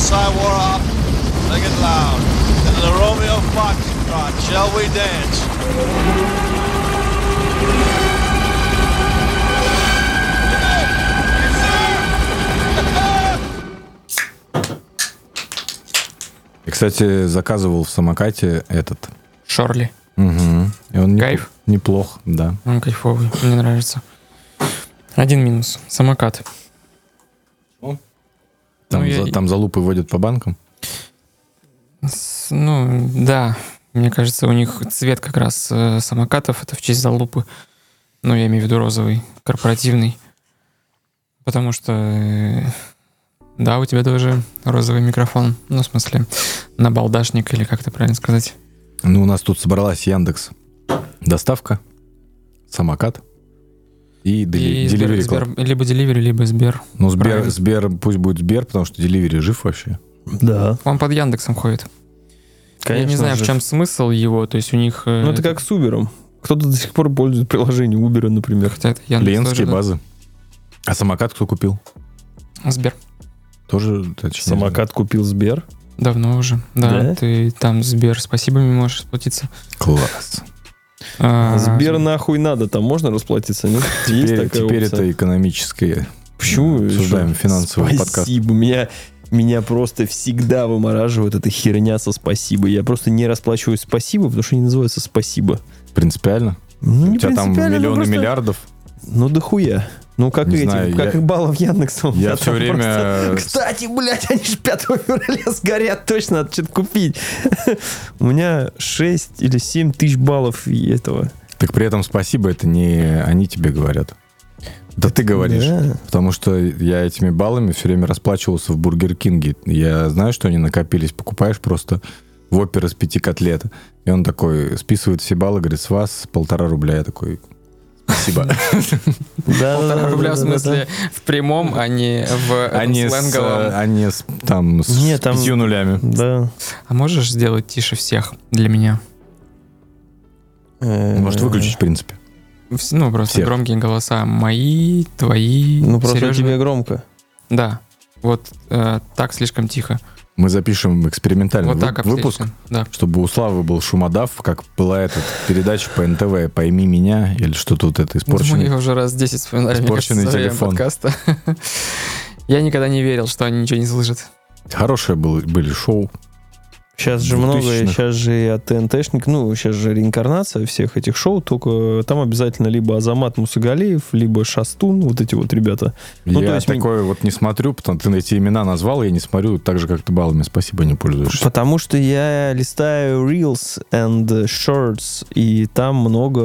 hillside war up. Make it loud. Into the Romeo Foxtrot. Shall we dance? И, кстати, заказывал в самокате этот. Шорли. Угу. И он Кайф? неплох, да. Он кайфовый, мне нравится. Один минус. Самокат. Там, Ну, я- за, там залупы водят по банкам. Ну, да. Мне кажется, у них цвет как раз э, самокатов это в честь залупы. Ну, я имею в виду розовый, корпоративный. Потому что... э, да, у тебя тоже розовый микрофон. Ну, в смысле, набалдашник или как это правильно сказать. Ну, у нас тут собралась Яндекс. Доставка, самокат и, дели- И Сбер- Delivery Club. Сбер- либо Delivery, либо Сбер. Ну, Сбер, правильно. Сбер, пусть будет Сбер, потому что Delivery жив вообще. Да. Он под Яндексом ходит. Конечно. я не знаю, же. в чем смысл его. То есть у них... э, Ну, это как с Uber. Кто-то до сих пор пользуется приложением Uber, например. Хотя это Яндекс Клиентские тоже, да. базы. А самокат кто купил? Сбер. Тоже точнее. Самокат купил Сбер. Давно уже. Да, Да? ты там Сбер спасибами можешь расплатиться. Класс. А, Сбер нахуй надо, там можно расплатиться, нет? Теперь, теперь это экономическое. Почему? Обсуждаем финансовый подкаст. Спасибо. Меня, меня просто всегда вымораживает эта херня со спасибо. Я просто не расплачиваюсь спасибо, потому что не называется спасибо. Принципиально. Ну, У тебя там миллионы просто- миллиардов. Ну, дохуя. Ну, как Не эти, знаю, как я- баллов Яндекса. у Я все время... просто- Кстати, блядь, они же 5 февраля сгорят, точно надо что-то купить. У меня 6 или 7 тысяч баллов этого. Так при этом спасибо, это не они тебе говорят. Да ты говоришь. Да. Потому что я этими баллами все время расплачивался в Бургер Кинге. Я знаю, что они накопились. Покупаешь просто в опер из пяти котлет. И он такой списывает все баллы, говорит, с вас полтора рубля. Я такой, спасибо. Да, Полтора рубля, в смысле, в прямом, а не в этом Они с, сленговом. э, они с, там, с пятью нулями. Да. А можешь сделать тише всех для меня? Э, Может выключить, в принципе. Ну, просто Всех. громкие голоса. Мои, твои, Ну, просто тебе громко. Да. Вот э, так слишком тихо. Мы запишем экспериментальный вот так выпуск. Да. чтобы у Славы был шумодав, как была эта передача по НТВ «Пойми меня» или что-то вот это Думаю, испорченное. я уже раз 10 вспоминали, мне Испорченный кажется, телефон. подкаста. Я никогда не верил, что они ничего не слышат. Хорошие были, были шоу. Сейчас же много, 2000-х. сейчас же и от ТНТшник, ну, сейчас же реинкарнация всех этих шоу, только там обязательно либо Азамат Мусагалиев, либо Шастун, вот эти вот ребята. Ну, я то есть такое вот не смотрю, потому что ты эти имена назвал, я не смотрю так же, как ты баллами спасибо не пользуешься. Потому что я листаю Reels and Shorts, и там много...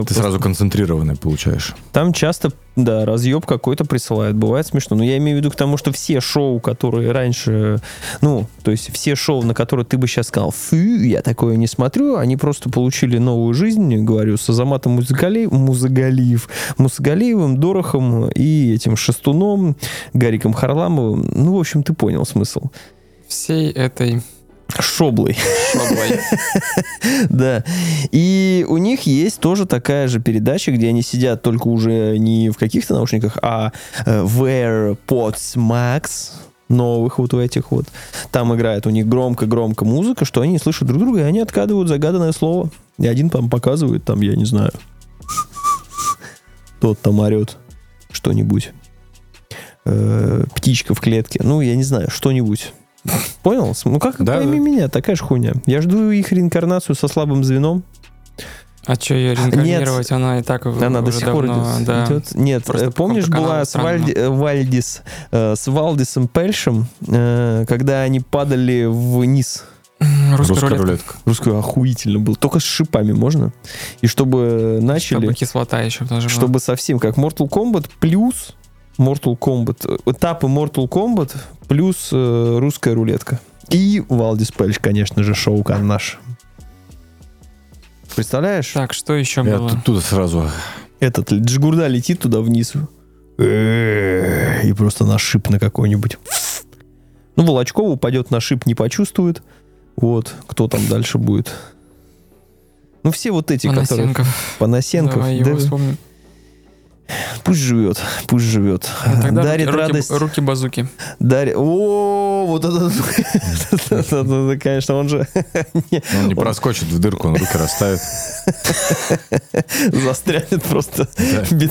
Ты просто- сразу концентрированный получаешь. Там часто, да, разъеб какой-то присылают. Бывает смешно. Но я имею в виду к тому, что все шоу, которые раньше... Ну, то есть все шоу, на которые ты бы сейчас сказал, фу, я такое не смотрю, они просто получили новую жизнь, говорю, с Азаматом Музыгалиев, Музыгалиев, Мусагалиевым, Дорохом и этим Шестуном, Гариком Харламовым. Ну, в общем, ты понял смысл. Всей этой Шоблой. шоблой. Да. И у них есть тоже такая же передача, где они сидят только уже не в каких-то наушниках, а э, в AirPods Max новых вот в этих вот. Там играет у них громко-громко музыка, что они слышат друг друга, и они откадывают загаданное слово. И один там показывает, там, я не знаю, тот там орет что-нибудь. Э, птичка в клетке. Ну, я не знаю, что-нибудь. Понял? Ну, как Да, пойми да. меня, такая же хуйня. Я жду их реинкарнацию со слабым звеном. А что ее реинкарнировать? Она и так Она до сих пор давно, идет. да. идет. Нет, Просто э, по помнишь, была с, Вальди- э, Вальдис, э, с Валдисом Пельшем, э, когда они падали вниз. Русская Русская рулетка. рулетка. Русскую охуительно был. Только с шипами можно. И чтобы начали... Чтобы кислота еще тоже была. чтобы совсем как Mortal Kombat плюс Mortal Kombat. Этапы Mortal Kombat плюс э, русская рулетка. И Валдис Пельш, конечно же, шоу наш. Представляешь? Так, что еще Я было? тут- сразу. Этот Джигурда летит туда вниз. И просто на шип на какой-нибудь. Ну, Волочкова упадет на шип, не почувствует. Вот, кто там дальше будет. Ну, все вот эти, которые... Панасенков. Панасенков. Давай его да, вспомним. Пусть живет, пусть живет. Ну, Тогда Дарит руки, радость. Руки, базуки. Дарит... О, вот это, конечно, он же не- Он не проскочит в дырку, он руки расставит. застрянет просто.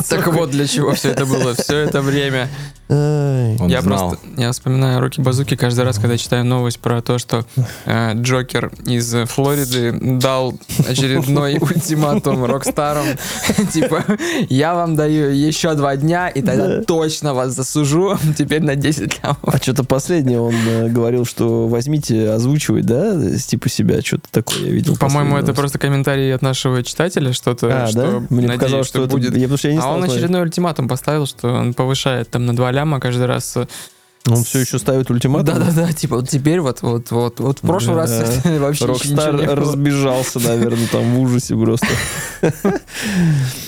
Так вот для чего все это было, все это время. Он я знал. просто, я вспоминаю руки базуки каждый раз, когда читаю новость про то, что э, Джокер из Флориды дал очередной ультиматум Рокстарам. Типа, я вам даю еще два дня, и тогда Да. точно вас засужу. Теперь на 10 лямов. А что-то последнее он э, говорил, что возьмите озвучивать, да, с- типа себя, что-то такое я видел. По-моему, это просто комментарий от нашего читателя, что-то, А, что да? Мне показалось, что, будет. А он очередной ультиматум поставил, что он повышает там на 2 ляма каждый раз. Он все еще ставит ультиматум. Да-да-да, типа вот теперь вот, вот, вот, вот в прошлый раз Да. вообще еще Rockstar ничего не было. разбежался, наверное, там в ужасе просто.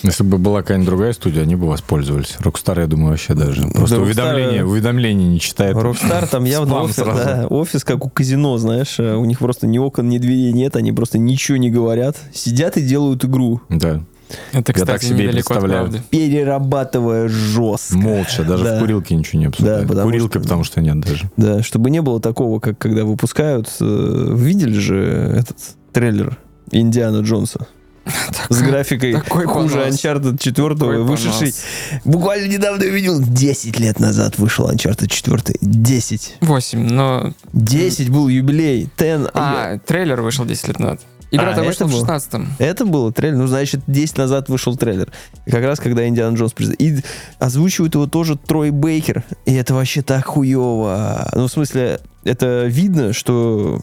Если бы была какая-нибудь другая студия, они бы воспользовались. Rockstar, я думаю, вообще даже. Просто Rockstar- уведомления, уведомления не читает. Rockstar там явно офис, сразу. да, офис как у казино, знаешь, э, у них просто ни окон, ни дверей нет, они просто ничего не говорят, сидят и делают игру, Да. Это, Я так кстати, себе представляю. перерабатывая жестко. Молча, даже Да. в курилке ничего не обсуждают. потому Курилка, что- потому что нет даже. Да, чтобы не было такого, как когда выпускают, э, видели же этот трейлер Индиана Джонса с графикой такой хуже понос. Uncharted 4, Такой вышедший понос. буквально недавно я видел, 10 лет назад вышел Uncharted 4. 10. 8, но... 10 был юбилей. 10. А, трейлер вышел 10 лет назад. Игра-то А, вышла это в было? 16-м. Это было трейлер. Ну, значит, 10 назад вышел трейлер. Как раз, когда Индиана Джонс приз- И озвучивает его тоже Трой Бейкер. И это вообще так хуево. Ну, в смысле, это видно, что...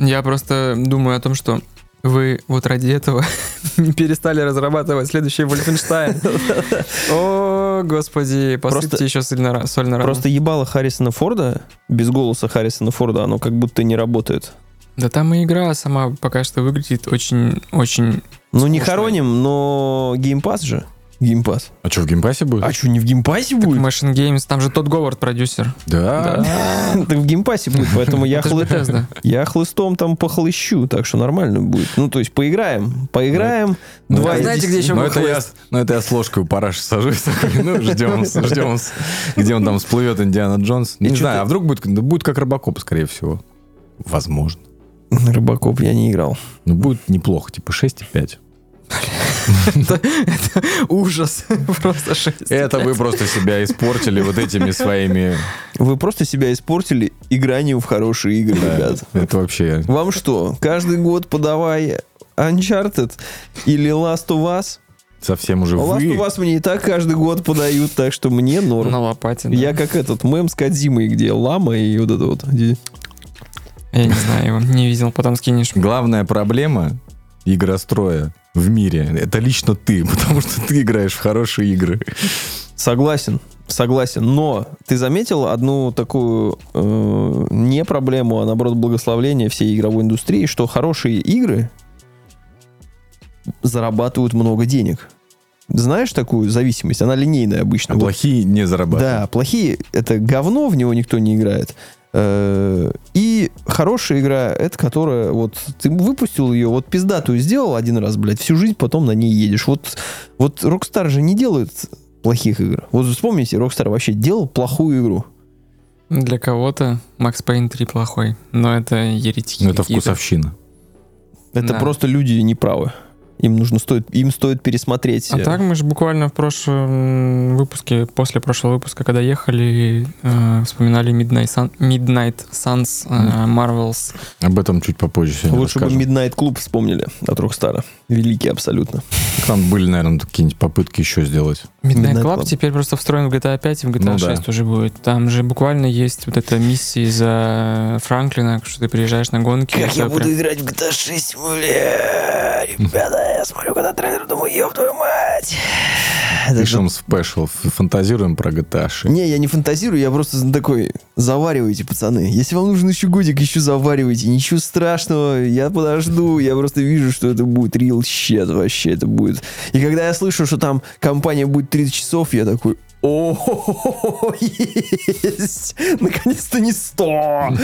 Я просто думаю о том, что вы вот ради этого перестали разрабатывать следующий Вольфенштайн. О, господи, посыпьте еще соль на ра- соль на рану. Просто ебало Харрисона Форда, без голоса Харрисона Форда, оно как будто не работает. Да там и игра сама пока что выглядит очень-очень... Ну, не хороним, но Game Pass же. Game Pass. А что, в Game Pass'е будет? А что, не в Game Pass'е будет? Machine Games, там же Тодд Говард продюсер. Да. Так в Game Pass'е будет, поэтому я, хлы- я хлыстом там похлыщу, так что нормально будет. Ну, то есть поиграем, поиграем. Ну, Два знаете, где еще Ну это, я, ну, это я с ложкой у параши сажусь. такой, Ну, ждем, ждем, где он там всплывет, Индиана Джонс. Не знаю, а вдруг будет, да будет как Робокоп, скорее всего. Возможно. Рыбакоп я не играл. Ну, будет неплохо, типа 6,5. Это ужас. Просто шесть. Это вы просто себя испортили вот этими своими... Вы просто себя испортили игранием в хорошие игры, ребят. Это вообще... Вам что, каждый год подавай Uncharted или Last of Us? Совсем уже Last of. Us мне и так каждый год подают, так что мне норм. На лопате. да. Я как этот мем с Кадзимой, где лама и вот это вот. Я не знаю его, не видел, потом скинешь. Главная проблема игростроя в мире — это лично ты, потому что ты играешь в хорошие игры. Согласен, согласен. Но ты заметил одну такую э, не проблему, а наоборот благословление всей игровой индустрии, что хорошие игры зарабатывают много денег. Знаешь такую зависимость? Она линейная обычно. А Вот плохие не зарабатывают. Да, плохие это говно, в него никто не играет. Э, И хорошая игра, это которая, вот, ты выпустил ее, вот пиздатую сделал один раз, блядь, всю жизнь потом на ней едешь. Вот, вот Rockstar же не делает плохих игр. Вот вспомните, Rockstar вообще делал плохую игру. Для кого-то Max Payne 3 плохой, но это еретики Ну, это вкусовщина. Это Да. просто люди неправы. Им нужно стоит, им стоит пересмотреть. А э, так мы же буквально в прошлом выпуске, после прошлого выпуска, когда ехали, э, вспоминали Midnight, Sun, Midnight Suns э, Marvels. Об этом чуть попозже сегодня Лучше бы расскажем. Midnight Club вспомнили от Rockstar. Великий абсолютно. Там были, наверное, какие-нибудь попытки еще сделать. Midnight, Midnight Club, Club. теперь просто встроен в GTA 5 и в GTA Ну да. 6 уже будет. Там же буквально есть вот эта миссия за Франклина, что ты приезжаешь на гонки. Как я буду прям- играть в GTA 6, бля, ребята, я смотрю, когда трейлер, думаю, ёб твою мать. Пишем спешл, фантазируем про GTA 6. Не, я не фантазирую, я просто такой, заваривайте, пацаны. Если вам нужен еще годик, еще заваривайте. Ничего страшного, я подожду. Я просто вижу, что это будет real shit вообще, это будет. И когда я слышу, что там компания будет 30 часов, я такой, о, есть! Наконец-то не 100!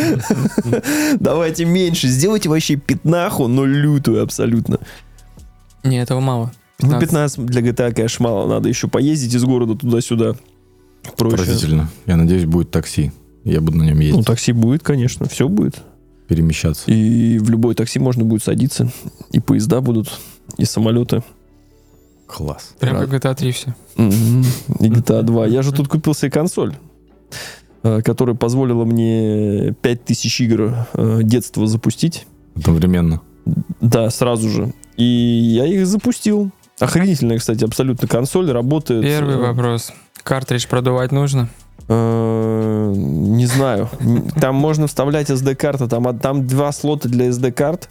Давайте меньше, сделайте вообще пятнаху, но лютую абсолютно. Не, этого мало. Ну, 15. 15 для GTA, конечно, мало. Надо еще поездить из города туда-сюда. Прочее. Поразительно. Я надеюсь, будет такси. Я буду на нем ездить, Ну, такси будет, конечно, все будет. перемещаться. И в любой такси можно будет садиться. И поезда будут, и самолеты. Класс. Прям Рад. как GTA 3 все. И GTA 2. Я же тут купил себе консоль, э, которая позволила мне 5000 игр э, детства запустить. Одновременно. Да, сразу же. И я их запустил. Охренительная, кстати, абсолютно консоль. Работает... Первый э, вопрос. Картридж продувать нужно? Не знаю. Там можно вставлять SD-карты. Там, од- там два слота для SD-карт.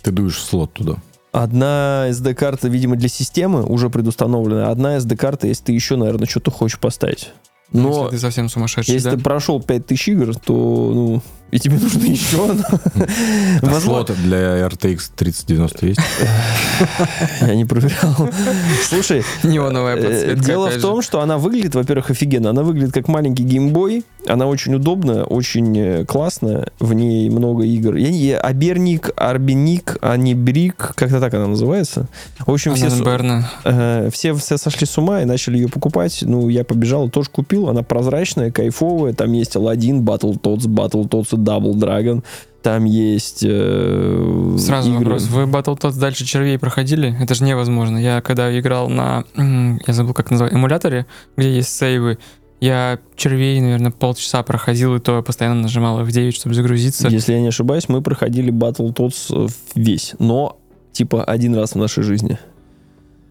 Ты дуешь слот туда. Одна SD-карта, видимо, для системы уже предустановлена. Одна SD-карта, если ты еще, наверное, что-то хочешь поставить. Но Если ты совсем сумасшедший, если да? ты прошел 5000 игр, то, ну, и тебе нужно еще. А Возможно, слот для RTX 3090 есть? я не проверял. Слушай, Неоновая Э, подсветка. Дело в том, что она выглядит, во-первых, офигенно. Она выглядит как маленький геймбой. Она очень удобная, очень э, классная. В ней много игр. Я не Аберник, Арбиник, Анибрик, как-то так она называется. В общем, все, э, все, все сошли с ума и начали ее покупать. Ну, я побежал, тоже купил. Она прозрачная, кайфовая. Там есть Aladdin, Battletoads, Battletoads и Double Dragon. Там есть э, Сразу игры. вопрос. Вы Battletoads дальше червей проходили? Это же невозможно. Я когда играл на, я забыл, как называется, эмуляторе, где есть сейвы, я червей, наверное, полчаса проходил, и то я постоянно нажимал F9, чтобы загрузиться. Если я не ошибаюсь, мы проходили Battletoads э, весь. Но, типа, один раз в нашей жизни.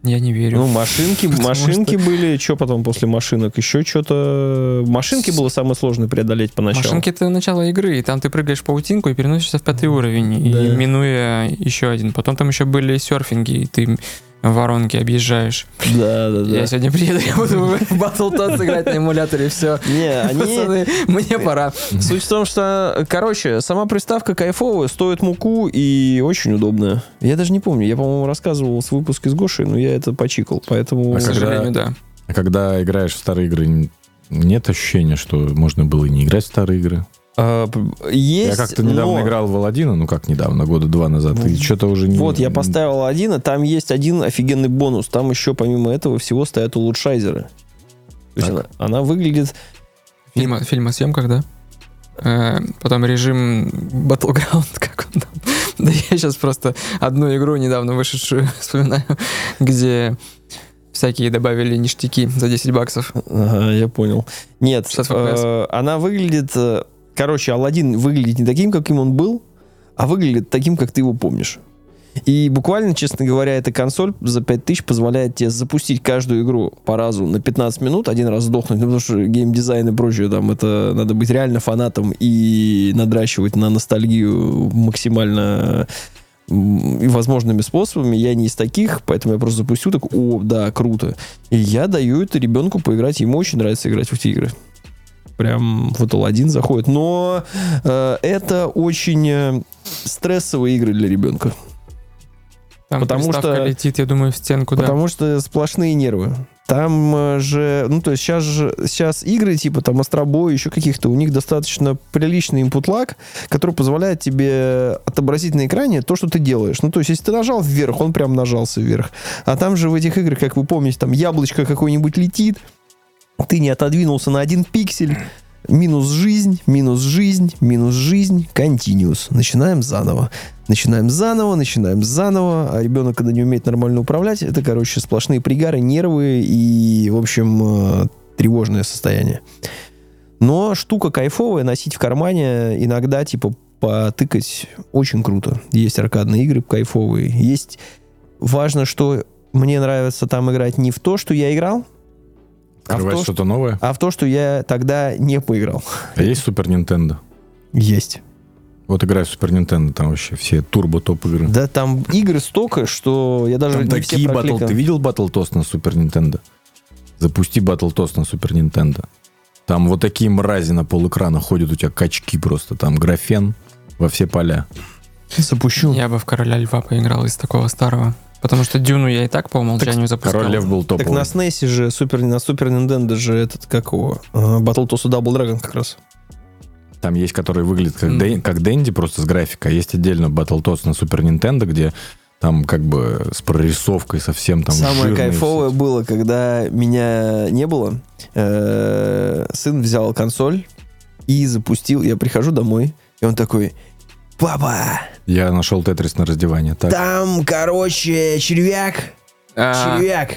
Я не верю. Ну, машинки, машинки были, что потом после машинок? Еще что-то... Машинки было самое сложное преодолеть поначалу. Машинки это начало игры, и там ты прыгаешь в паутинку и переносишься в пятый уровень, Да. и минуя еще один. Потом там еще были серфинги, и ты воронки объезжаешь. Да, да, да. Я сегодня приеду, я буду в Battletoads играть на эмуляторе, все. Не, они... Пацаны, мне пора. Суть в том, что, короче, сама приставка кайфовая, стоит муку и очень удобная. Я даже не помню, я, по-моему, рассказывал с выпуска с Гошей, но я это почикал, поэтому... А К когда- сожалению, да. А когда играешь в старые игры, нет ощущения, что можно было и не играть в старые игры? А, есть, Я как-то недавно но- играл в Аладдина, ну как недавно, года два назад, и что-то уже не... Вот, я поставил один, а там есть один офигенный бонус. Там еще, помимо этого всего, стоят улучшайзеры. То есть она, она выглядит... Фильм, о- фильм о съемках, да? Э, потом режим Battleground, как он там. Да я сейчас просто одну игру недавно вышедшую вспоминаю, где всякие добавили ништяки за 10 баксов. Ага, я понял. Нет, 60 FPS. э, она выглядит... Короче, Алладин выглядит не таким, каким он был, а выглядит таким, как ты его помнишь. И буквально, честно говоря, эта консоль за 5000 позволяет тебе запустить каждую игру по разу на 15 минут, один раз сдохнуть, ну, потому что геймдизайн и прочее, там, это надо быть реально фанатом и надращивать на ностальгию максимально возможными способами. Я не из таких, поэтому я просто запустил, так, о, да, круто. И я даю это ребенку поиграть, ему очень нравится играть в эти игры. Прям вот Алладин заходит. Но э, это очень э, стрессовые игры для ребенка. Там Потому что- летит, я думаю, в стенку, да. Потому что сплошные нервы. Там э, же, ну, то есть сейчас же, сейчас игры типа там Астробой, еще каких-то, у них достаточно приличный input lag, который позволяет тебе отобразить на экране то, что ты делаешь. Ну, то есть если ты нажал вверх, он прям нажался вверх. А там же в этих играх, как вы помните, там яблочко какое-нибудь летит, ты не отодвинулся на один пиксель, минус жизнь, минус жизнь, минус жизнь, continuous. Начинаем заново. Начинаем заново, начинаем заново, а ребенок, когда не умеет нормально управлять, это, короче, сплошные пригары, нервы и, в общем, э, тревожное состояние. Но штука кайфовая, носить в кармане, иногда, типа, потыкать очень круто. Есть аркадные игры кайфовые. Есть... Важно, что мне нравится там играть не в то, что я играл, а в, Открывать то, что-то новое. а в то, что я тогда не поиграл. А есть Супер Нинтендо? Есть. Вот играй в Супер Нинтендо, там вообще все турбо-топ игры. Да там игры столько, что я даже Там не все такие батл... Ты видел Battle Toast на Супер Нинтендо? Запусти Battle Toast на Супер Нинтендо. Там вот такие мрази на полэкрана ходят, у тебя качки просто. Там графен во все поля. Запущу. Я бы в Короля Льва поиграл из такого старого. Потому что Дюну я и так по умолчанию запускал. Король Лев был Так топовый. на SNES же, супер, на Супер Nintendo же этот, как его, э, Battletoads Double Dragon как раз. Там есть, который выглядит как, Мгм. Дэн- как Дэнди, просто с графикой. А есть отдельно Battletoads на Супер Нинтендо, где там как бы с прорисовкой совсем там Самое кайфовое было, когда меня не было. э, сын взял консоль и запустил. Я прихожу домой, и он такой, папа, Я нашел Тетрис на раздевание. Так. там, короче, червяк, А, червяк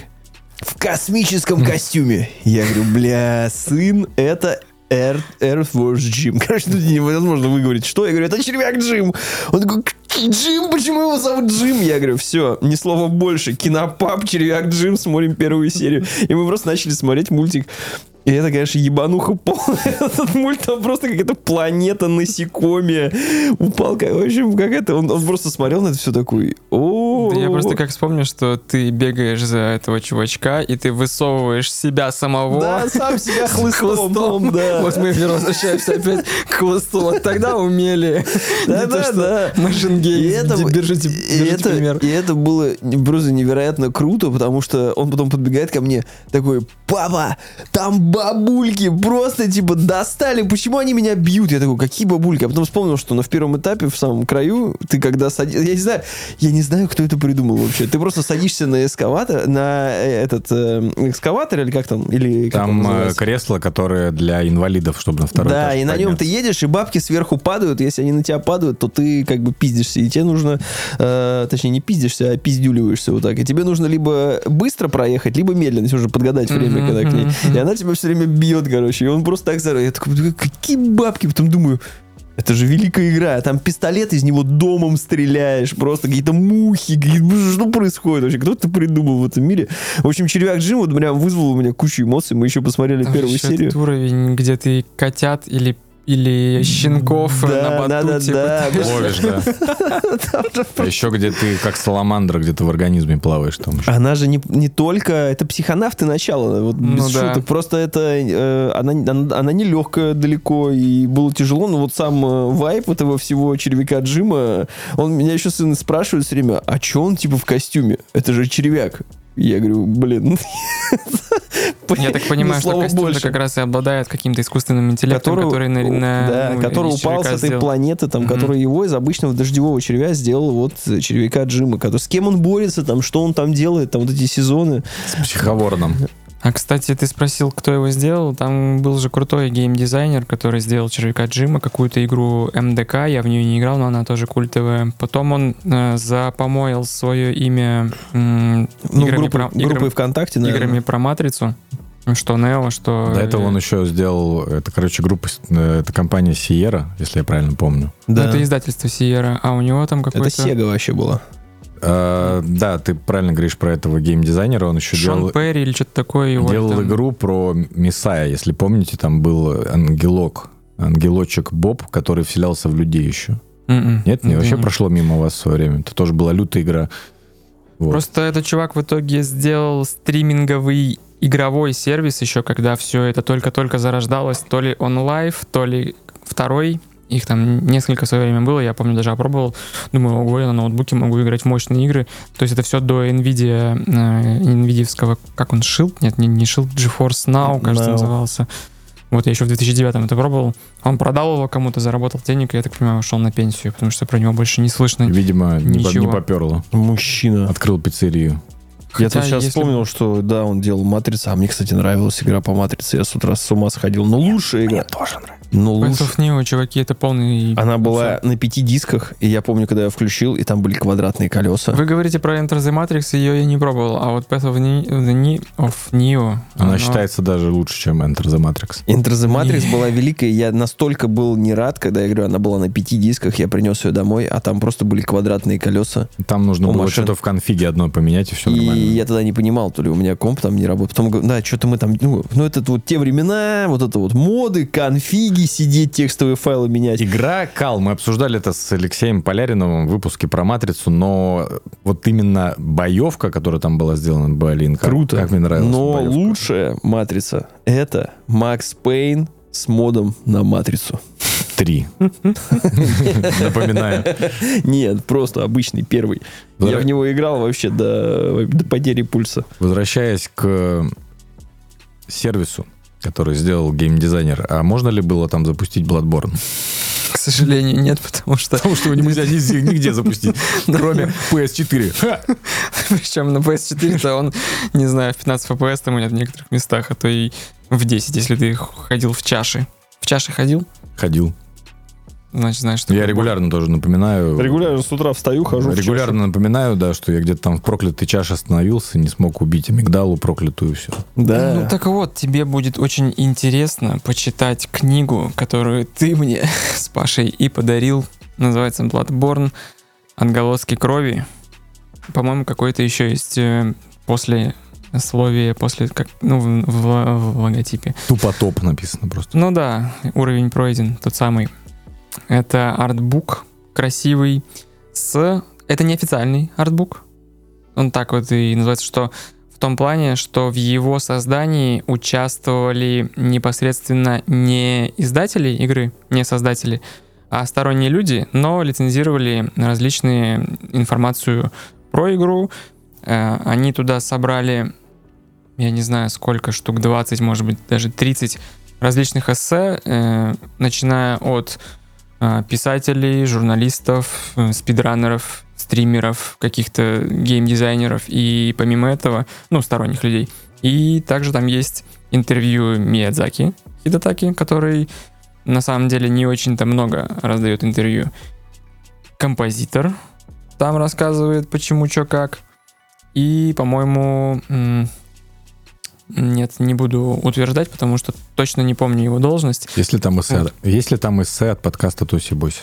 в космическом костюме. Я говорю, бля, сын, это Air Force Джим. Короче, тут невозможно выговорить, что. Я говорю, это червяк Джим. Он такой, «К- Джим, почему его зовут Джим? Я говорю, все, ни слова больше. Кинопап, червяк Джим, смотрим первую серию. И мы просто начали смотреть мультик. И это, конечно, ебануха полная. Этот мульт, там просто какая-то планета насекомие. Упал, как- в общем, как это. Он, он просто смотрел на это все такой. О, да я просто как вспомню, что ты бегаешь за этого чувачка, и ты высовываешь себя самого. Да, сам себя хлыстом, да. Вот мы возвращаемся опять к хлысту. Вот тогда умели. Да, да, да. Машин И Геймс. это, Держите, пример. и это было просто невероятно круто, потому что он потом подбегает ко мне такой, папа, там бабульки просто типа достали, почему они меня бьют? Я такой, какие бабульки? А потом вспомнил, что на первом этапе, в самом краю, ты когда садишься, я не знаю, я не знаю, кто это придумал вообще. Ты просто садишься на эскаватор, на э, этот э, экскаватор или как там, или как Там э, кресло, которое для инвалидов, чтобы на второй Да, этаж и на нем ты едешь, и бабки сверху падают. Если они на тебя падают, то ты как бы пиздишься. И тебе нужно, э, точнее, не пиздишься, а пиздюливаешься вот так. И тебе нужно либо быстро проехать, либо медленно, если уже подгадать время, Мгм, когда к ней. И она тебя все время бьет, короче. И он просто так зарывает. Я такой, «Бля, какие бабки? Потом думаю, это же великая игра. Там пистолет, из него домом стреляешь. Просто какие-то мухи. какие- Что происходит вообще? Кто это придумал в этом мире? В общем, червяк Джим вот прям вызвал у меня кучу эмоций. Мы еще посмотрели Там первую серию. уровень, где ты котят или или щенков Да, на да, батуте да, да. пытаешься. Ловишь, да. А еще где ты как саламандра где-то в организме плаваешь там. еще. Она же не, не только... Это психонавты начала, вот Ну без да. шуток. Просто это... э, она, она, она не легкая далеко, и было тяжело, но вот сам э, вайп этого всего червяка Джима, он меня еще сын спрашивает все время, а че он типа в костюме? Это же червяк. Я говорю, блин. Я так понимаю, Ни что костюм как раз и обладает каким-то искусственным интеллектом, Который, на, который упал с этой планеты, там, который его из обычного дождевого червя сделал вот червяка Джима. Который, с кем он борется, там, что он там делает, там вот эти сезоны. С психоворном. А, кстати, ты спросил, кто его сделал. Там был же крутой геймдизайнер, который сделал червяка Джима, какую-то игру МДК. Я в нее не играл, но она тоже культовая. Потом он э, запомоил свое имя м, Ну, играми, группы, про, играм- группой ВКонтакте, наверное. играми про Матрицу. Что Нео, что... До этого он еще сделал, это, короче, группа, э, это компания Sierra, если я правильно помню. Да. это издательство Сиера, а у него там какой-то... Это Сега вообще была. Э, да, ты правильно говоришь про этого геймдизайнера, он еще Шон делал, Перри или что-то такое. его делал там- игру про Мессая, если помните, там был ангелок, ангелочек Боб, который вселялся в людей еще. М-м. Нет, не, Да. вообще прошло мимо вас в свое время. Это тоже была лютая игра. Вот. Просто этот чувак в итоге сделал стриминговый игровой сервис еще, когда все это только-только зарождалось. То ли OnLive, то ли второй. Их там несколько в свое время было, я помню, даже опробовал. Думаю, ого, я на ноутбуке могу играть в мощные игры. То есть это все до NVIDIA, э, NVIDIA-вского, как он, Shield? Нет, не, не Shield, GeForce Now, кажется, Now. назывался. Вот я еще в 2009 это пробовал. Он продал его кому-то, заработал денег, и я так понимаю, ушел на пенсию, потому что про него больше не слышно. Видимо, не, по- не Ничего. поперло. Мужчина. Открыл пиццерию. Я Хотя тут сейчас если- вспомнил, что да, он делал Матрицу, а мне, кстати, нравилась игра по Матрице. Я с утра с ума сходил. Но лучшая игра. тоже нравится. Но Path лучше. of Neo, чуваки, это полный... Она была на пяти дисках, и я помню, когда я включил, и там были квадратные колеса. Вы говорите про Enter the Matrix, ее я не пробовал, а вот Path of, Ni- the Ni- of Neo... Она оно- считается даже лучше, чем Enter the Matrix. Enter the Matrix Не. была великая. Я настолько был не рад, когда я говорю, она была на пяти дисках, я принес ее домой, а там просто были квадратные колеса. Там нужно У было машин. что-то в конфиге одной поменять, и все и нормально. я тогда не понимал, то ли у меня комп там не работает. Потом, говорю, да, что-то мы там, ну, ну, это вот те времена, вот это вот моды, конфиги, сидеть, текстовые файлы менять. Игра Кал, мы обсуждали это с Алексеем Поляриновым в выпуске про Матрицу, но вот именно боевка, которая там была сделана, блин, как, Круто. как мне нравилась Но боевка. лучшая матрица это Макс Пейн с модом на матрицу. Три. Напоминаю. Нет, просто обычный первый. Я в него играл вообще до, до потери пульса. Возвращаясь к сервису, который сделал геймдизайнер, а можно ли было там запустить Bloodborne? К сожалению, нет, потому что... Потому что его нельзя нигде, нигде запустить, кроме PS4. Ха! Причем на PS4-то он, не знаю, в 15 FPS там нет в некоторых местах, а то и в 10, если ты ходил в чаши. В чаше ходил? Ходил. Значит, знаешь, что Я регулярно тоже напоминаю. Регулярно с утра встаю, хожу в Регулярно напоминаю, да, что я где-то там в проклятой чаше остановился, не смог убить амигдалу проклятую, все. Да. Ну так вот, тебе будет очень интересно почитать книгу, которую ты мне с Пашей и подарил. Называется Bloodborne. Отголоски крови. По-моему, какой-то еще есть э, после словие, после как, ну, в, в- в логотипе. Тупо топ написано просто. Ну да, уровень пройден, тот самый. Это артбук красивый с... Это не официальный артбук. Он так вот и называется, что в том плане, что в его создании участвовали непосредственно не издатели игры, не создатели, а сторонние люди, но лицензировали различные информацию про игру. Э, Они туда собрали, я не знаю, сколько штук, 20, может быть, даже 30 различных эссе, э, начиная от писателей, журналистов, э, спидранеров, стримеров, каких-то геймдизайнеров и помимо этого, ну, сторонних людей. И также там есть интервью Миядзаки Хидатаки, который на самом деле не очень-то много раздает интервью. Композитор там рассказывает, почему, что, как. И, по-моему, нет, не буду утверждать, потому что точно не помню его должность. Если там эссе, если там эссе от подкаста Тоси Бойс.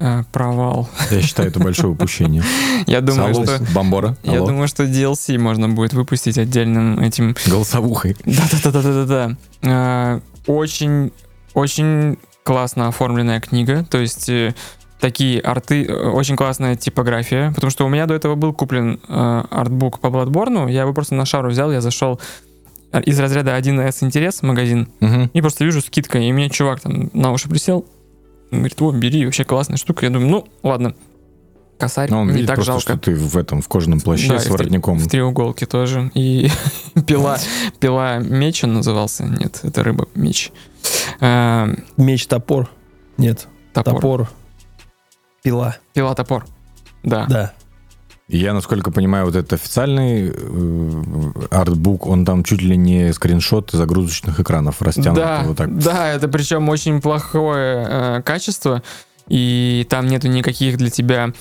Э, провал. Я считаю, это большое упущение. Я думаю, Салус, что Бомбора, я думаю, что DLC можно будет выпустить отдельным этим. голосовухой. Да-да-да-да-да-да. Э, Очень, очень классно оформленная книга. То есть э, такие арты, э, очень классная типография. Потому что у меня до этого был куплен э, артбук по Bloodborne. Я его просто на шару взял, я зашел э, из разряда 1С интерес магазин Мгм. И просто вижу скидка, и мне чувак там на уши присел, говорит, о, бери, вообще классная штука. Я думаю, ну, ладно, косарь, Ну, он не видит так просто, жалко. что ты в этом, в кожаном плаще Да, с и в три- воротником. В треуголке тоже. И пила, пила меч он назывался. Нет, это рыба меч. А, Меч-топор. Нет, топор. топор. Пила. Пила топор. Да. Да. Я, насколько понимаю, вот этот официальный э, артбук, он там чуть ли не скриншот загрузочных экранов растянут Да, вот так. да, это причем очень плохое э, качество, и там нету никаких для тебя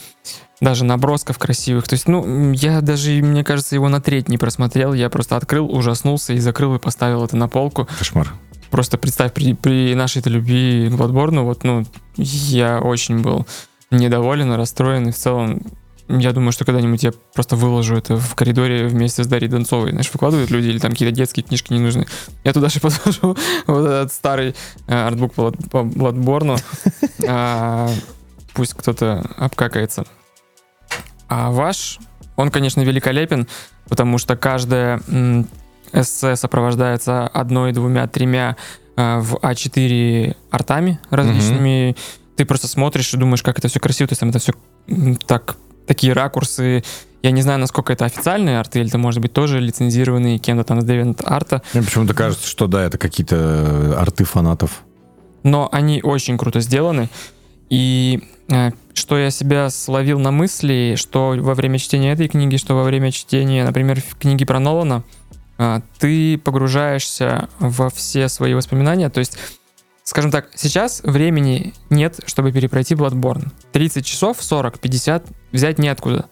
даже набросков красивых. То есть, ну, я даже, мне кажется, его на треть не просмотрел. Я просто открыл, ужаснулся и закрыл и поставил это на полку. Кошмар. Просто представь, при, при нашей-то любви к Bloodborne, вот, ну, я очень был недоволен расстроен, и в целом я думаю, что когда-нибудь я просто выложу это в коридоре вместе с Дарьей Донцовой. Знаешь, выкладывают люди или там какие-то детские книжки не нужны. Я туда же подложу вот этот старый э, артбук по, Blood- по Bloodborne. А, Пусть кто-то обкакается. А ваш, он, конечно, великолепен, потому что каждая м, эссе сопровождается одной, двумя, тремя э, в А4 артами различными. Ты просто смотришь и думаешь, как это все красиво, то есть там это все так, такие ракурсы. Я не знаю, насколько это официальные арты, или это может быть тоже лицензированные кем-то там с арта, Мне почему-то кажется, что да, это какие-то арты фанатов. но они очень круто сделаны. И э, что я себя словил на мысли, что во время чтения этой книги, что во время чтения, например, книги про Нолана, э, ты погружаешься во все свои воспоминания. То есть, скажем так, сейчас времени нет, чтобы перепройти Bloodborne. 30 часов, 40, 50 взять неоткуда.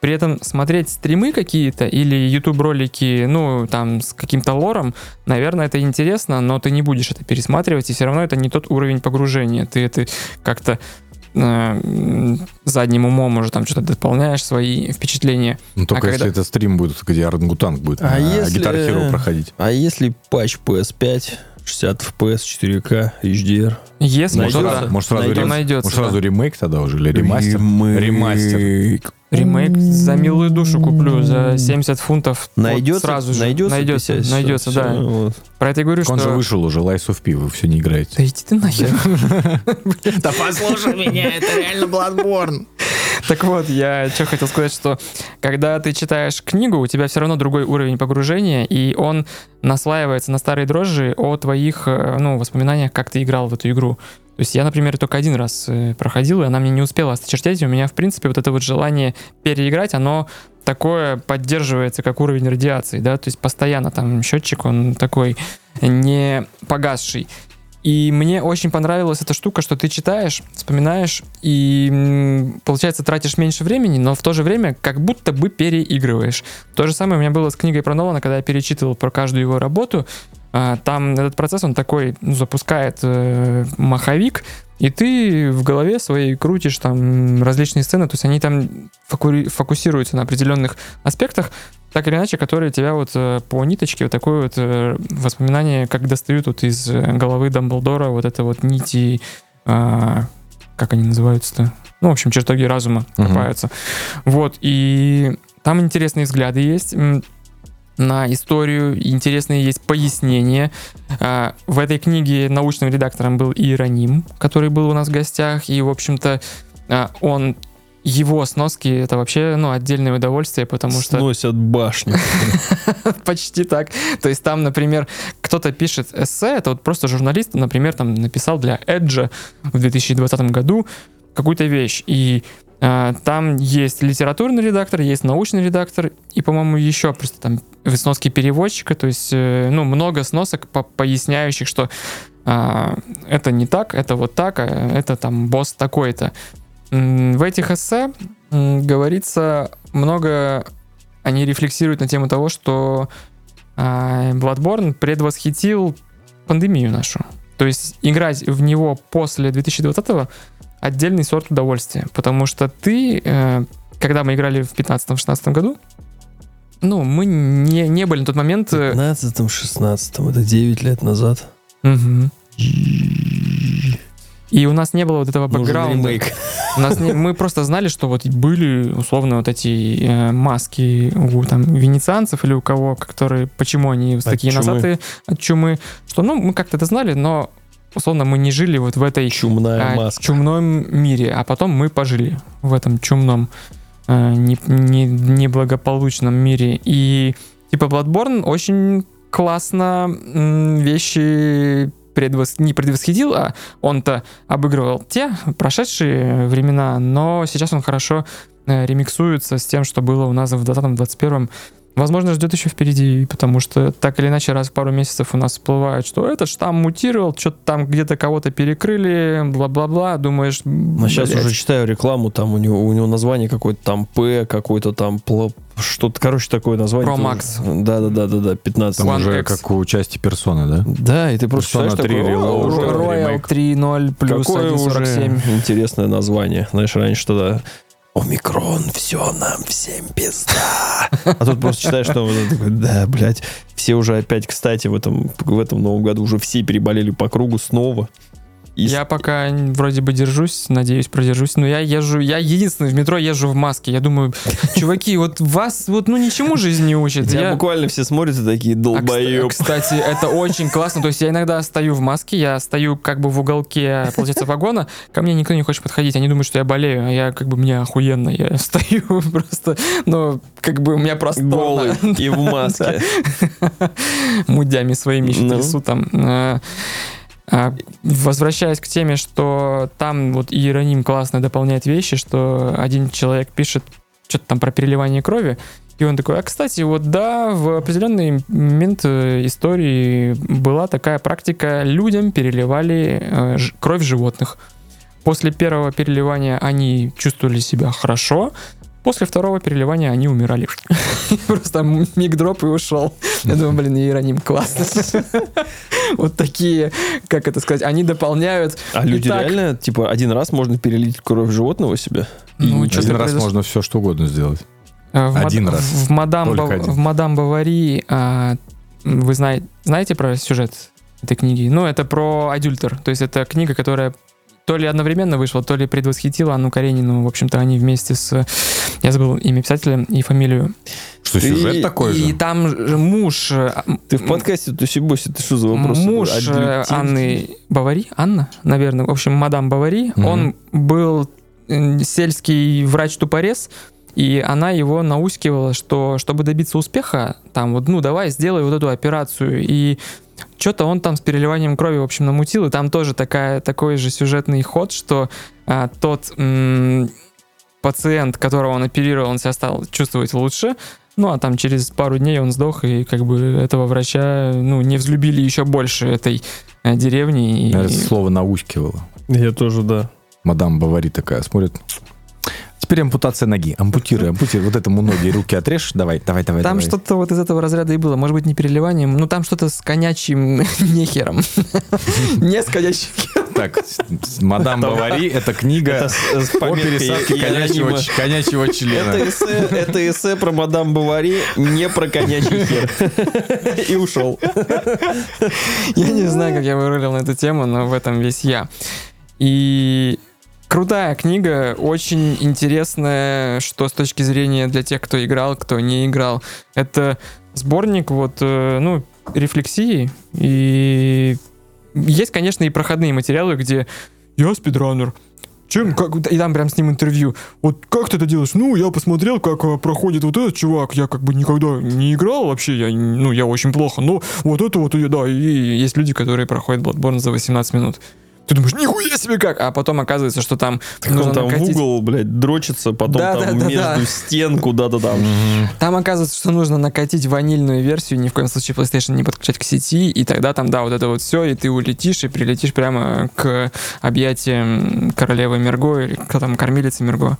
При этом смотреть стримы какие-то или YouTube-ролики, ну, там, с каким-то лором, наверное, это интересно, но ты не будешь это пересматривать, и все равно это не тот уровень погружения. Ты это как-то э, задним умом уже там что-то дополняешь свои впечатления. Ну, только А если когда- это стрим будет, где орангутанг будет А на если- Hero проходить. А если патч PS5, 60 FPS, 4К, HDR? Если Найдется? что-то Может, сразу, Найдется. рем- найдется, может, сразу да. ремейк тогда уже, или ремастер? Ремастер. ремейк за милую душу куплю за 70 фунтов. вот Найдется? сразу же. Найдется? Найдется, 50? найдется, Всё, да. вот. Про это я говорю, Он что... же вышел уже, Lies of P, вы все не играете. Да иди ты нахер. Да послушай меня, это реально Bloodborne. Так вот, я что хотел сказать, что когда ты читаешь книгу, у тебя все равно другой уровень погружения, и он наслаивается на старые дрожжи о твоих э, ну, воспоминаниях, как ты играл в эту игру. То есть я, например, только один раз э, проходил, и она мне не успела осточертеть, и у меня, в принципе, вот это вот желание переиграть, оно такое поддерживается, как уровень радиации, да, то есть постоянно там счетчик, он такой не погасший. И мне очень понравилась эта штука, что ты читаешь, вспоминаешь, и, получается, тратишь меньше времени, но в то же время как будто бы переигрываешь. То же самое у меня было с книгой про Нолана, когда я перечитывал про каждую его работу. А, Там этот процесс, он такой, ну, запускает э, маховик, и ты в голове своей крутишь там различные сцены, то есть они там фоку- фокусируются на определенных аспектах, так или иначе, которые тебя вот э, по ниточке, вот такое вот э, воспоминание, как достают вот из э, головы Дамблдора вот это вот нити, а, как они называются-то? Ну, в общем, чертоги разума Мгм. копаются. Вот, и там интересные взгляды есть на историю, интересные есть пояснения. А, В этой книге научным редактором был Иероним, который был у нас в гостях, и, в общем-то, а, он его сноски это вообще ну отдельное удовольствие, потому что Сносят башню. Почти так. То есть там, например, кто-то пишет эссе, это вот просто журналист, например, там написал для Edge в 2020 году какую-то вещь, и э, там есть литературный редактор, есть научный редактор, и, по-моему, еще просто там сноски переводчика, то есть, э, ну, много сносок, по- поясняющих, что а, это не так, это вот так, а это там босс такой-то. В этих эссе говорится много они рефлексируют на тему того, что а, Bloodborne предвосхитил пандемию нашу. То есть играть в него после 2020-го отдельный сорт удовольствия. Потому что ты, э, когда мы играли в 15-16 году, ну, мы не, не были на тот момент... э, 15-16, это 9 лет назад. мгм. И у нас не было вот этого бэкграунда. У нас не- мы просто знали, что вот были условно вот эти э, маски у там венецианцев или у кого, которые, почему они От такие чумы. носатые от чумы, что ну мы как-то это знали, но условно мы не жили вот в этой Чумная а, маска. чумном мире, а потом мы пожили в этом чумном э, не- не- неблагополучном мире. И типа Bloodborne очень классно вещи предвос... не предвосхитил, а он-то обыгрывал те прошедшие времена, но сейчас он хорошо э, ремиксуется с тем, что было у нас в 2020-2021. Возможно, ждет еще впереди, потому что так или иначе раз в пару месяцев у нас всплывает, что этот штамм мутировал, что-то там где-то кого-то перекрыли, бла-бла-бла, думаешь... Но сейчас блядь, уже читаю рекламу, там у него, у него название какое-то там П, какой-то там что-то, короче, такое название. Pro. Max. Да-да-да-да-да, 15. Там One уже X. как у части персоны, да? Да, и ты просто Persona читаешь 3 такой, Royal ремейк. 3.0 плюс Какое 1.47. уже интересное название. Знаешь, раньше тогда Омикрон, все, нам всем пизда. А тут просто читаешь, что такой, да, блядь, все уже опять, кстати, в этом, в этом новом году уже все переболели по кругу снова. И Я пока вроде бы держусь, надеюсь, продержусь. Но я езжу, я единственный в метро езжу в маске. Я думаю, чуваки, вот вас вот ну ничему жизнь не учит. Я- буквально все смотрят и такие, А, долбоеб. Кстати, это очень классно. То есть я иногда стою в маске, я стою как бы в уголке, получается, вагона, ко мне никто не хочет подходить, они думают, что я болею, а я как бы мне охуенно, я стою просто, ну, как бы у меня просторно. Голый и в маске. мудями своими еще Ну. трясу там. А, Возвращаясь к теме, что там вот Иероним классно дополняет вещи, что один человек пишет что-то там про переливание крови, и он такой, а кстати, вот да, в определенный момент э, истории была такая практика, людям переливали э, кровь животных. После первого переливания они чувствовали себя хорошо, после второго переливания они умирали. Просто миг-дроп и ушел. Я думаю, блин, Иероним классно. Вот такие, как это сказать, они дополняют. А люди реально, типа, один раз можно перелить кровь животного себе? Ну, Один раз можно все что угодно сделать. В Один раз. В мадам, Бавари а, вы знаете, знаете про сюжет этой книги? Ну, это про адюльтер. То есть это книга, которая то ли одновременно вышла, то ли предвосхитила Анну Каренину. В общем-то, они вместе с... Я забыл имя писателя и фамилию. Что, сюжет такой и же? там же муж... э, Ты в подкасте Тусибоси, ты что за вопрос? Муж э? Анны Бавари, Анна, наверное, в общем, мадам Бавари, Мгм. он был сельский врач-тупорез, и она его наускивала, что чтобы добиться успеха, там вот, ну давай, сделай вот эту операцию, и что-то он там с переливанием крови, в общем, намутил, и там тоже такая, такой же сюжетный ход, что а, тот м, пациент, которого он оперировал, он себя стал чувствовать лучше, ну, а там через пару дней он сдох, и как бы этого врача, ну, не взлюбили еще больше этой э, деревни. И... Это слово наускивало. Я тоже, да. Мадам Бавари такая смотрит. Теперь ампутация ноги. Ампутируй, ампутируй. Вот этому ноги и руки отрежь. Давай, давай, давай. Там что-то вот из этого разряда и было. Может быть, не переливанием, но там что-то с конячьим нехером. Не с конячьим Так, мадам Бавари, это книга Это с- с о пометкой пересадке конячьего, конячьего Это члена. эссе, это эссе про мадам Бавари, не про конячий хер. И ушел. Я не знаю, как я вырулил на эту тему, но в этом весь я. И крутая книга, очень интересная, что с точки зрения для тех, кто играл, кто не играл. Это сборник вот, э, ну, рефлексии. И есть, конечно, и проходные материалы, где я спидранер, чем, как, и там прям с ним интервью. Вот как ты это делаешь? Ну, я посмотрел, как а, проходит вот этот чувак. Я как бы никогда не играл вообще, я, ну, я очень плохо. Но вот это вот, и- да, и есть люди, которые проходят Bloodborne за 18 минут. Ты думаешь, нихуя себе как! А потом оказывается, что там Так он там накатить- в угол, блядь, дрочится, потом Да, там да, да, между да. стен куда-то там. Там оказывается, что нужно накатить ванильную версию, ни в коем случае PlayStation не подключать к сети, и тогда там, да, вот это вот все, и ты улетишь и прилетишь прямо к объятиям королевы Мерго, или кто там, кормилицы Мерго.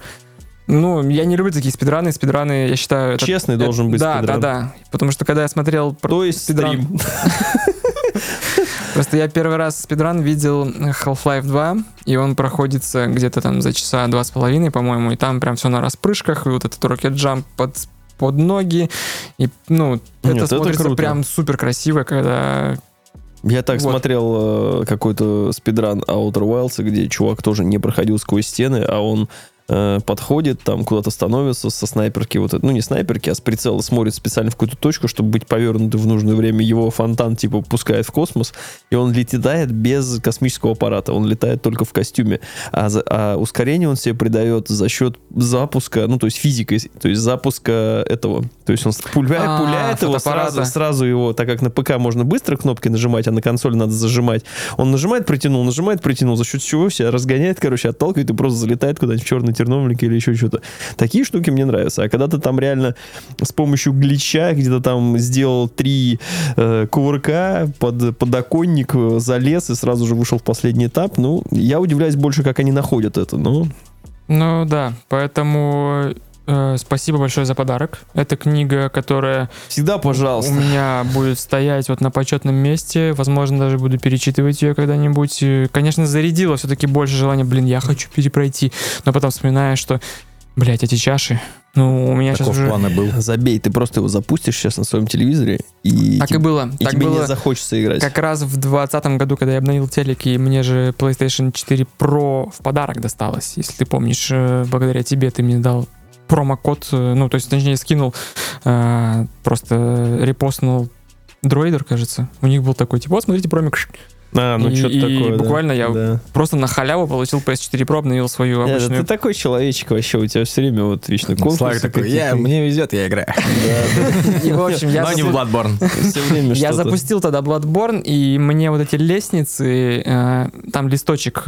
Ну, я не люблю такие спидраны. Спидраны, я считаю... это- Честный это- должен быть Да, спидран. да, да. Потому что когда я смотрел... про То есть спидран- стрим. Просто я первый раз спидран видел Half-Life 2, и он проходится где-то там за часа два с половиной, по-моему, и там прям все на распрыжках, и вот этот рокет джамп под под ноги, и, ну, это Нет, это смотрится круто. прям супер красиво, когда... Я так Вот. смотрел э, какой-то спидран Outer Wilds, где чувак тоже не проходил сквозь стены, а он э, подходит, там куда-то становится со снайперки, вот это, ну не снайперки, а с прицела смотрит специально в какую-то точку, чтобы быть повернутым в нужное время. Его фонтан типа пускает в космос, и он летает без космического аппарата, он летает только в костюме. А, за- а ускорение он себе придает за счет запуска, ну то есть физикой, то есть запуска этого. То есть он пуляет, А, пуляет его сразу, сразу его, так как на ПК можно быстро кнопки нажимать, а на консоли надо зажимать. Он нажимает, притянул, нажимает, притянул, за счет чего себя разгоняет, короче, отталкивает и просто залетает куда-нибудь в черный терновник или еще что-то. Такие штуки мне нравятся. А когда ты там реально с помощью глича где-то там сделал три э, кувырка под подоконник, э, залез и сразу же вышел в последний этап, ну, я удивляюсь больше, как они находят это. Ну, Ну да, поэтому э, спасибо большое за подарок. Это книга, которая всегда пожалуйста. у меня будет стоять вот на почетном месте. Возможно, даже буду перечитывать ее когда-нибудь. И, Конечно, зарядила все-таки больше желания, блин, я хочу перепройти. Но потом вспоминаю, что, блядь, эти чаши. Ну, у меня сейчас Таков уже... план и был. Забей, ты просто его запустишь сейчас на своем телевизоре, и, Так и тебе- было. и так тебе было не захочется играть. как раз в 2020 году, когда я обновил телек, и мне же PlayStation 4 Pro в подарок досталось. Если ты помнишь, э, благодаря тебе ты мне дал промокод, э, ну, то есть, точнее, скинул, э, просто репостнул Дроидер, кажется. У них был такой, типа, вот, смотрите, промик. А, ну И- что-то и такое, да. буквально я Да. Просто на халяву получил PS4 Pro, обновил свою Нет, обычную. ты такой человечек вообще, у тебя все время вот вечно Славик конкурсы такой, я, мне везет, я играю. И, в общем, я Но не в Bloodborne. Я запустил тогда Bloodborne, и мне вот эти лестницы, э, там листочек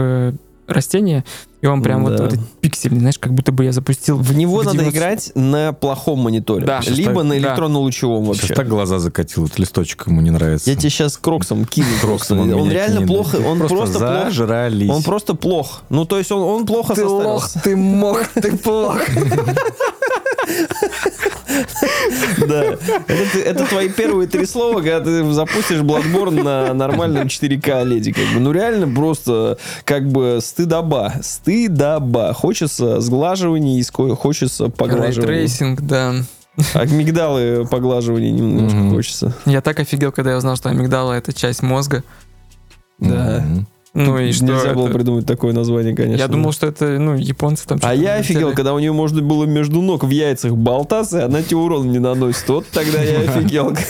растения, и он прям вот, Да. вот этот пиксельный, знаешь, как будто бы я запустил. В него в надо 90 играть на плохом мониторе. Да. Сейчас Либо так- на да. электронно-лучевом Сейчас вообще. так глаза закатил, вот листочек ему не нравится. Я тебе сейчас кроксом кину. Кроксом просто. он Он реально кинет. плохо, он просто, плох. зажрались. Он просто плох. Ну, то есть он, он плохо Ты лох, состарился. ты мог, ты плох. Да. Это, твои первые три слова, когда ты запустишь Bloodborne на нормальном 4К OLED'е. Как бы. Ну, реально просто как бы стыдоба. Стыдоба. Хочется сглаживания, и хочется поглаживания. Ray tracing, да. Амигдалы поглаживания немножко хочется. Я так офигел, когда я узнал, что амигдала это часть мозга. Да. Мгм. Ну и что Нельзя было это? придумать такое название, конечно. Я думал, что это, ну, японцы там А я офигел, хотели. когда у нее можно было между ног в яйцах болтаться, и она тебе урон не наносит. Вот тогда я офигел.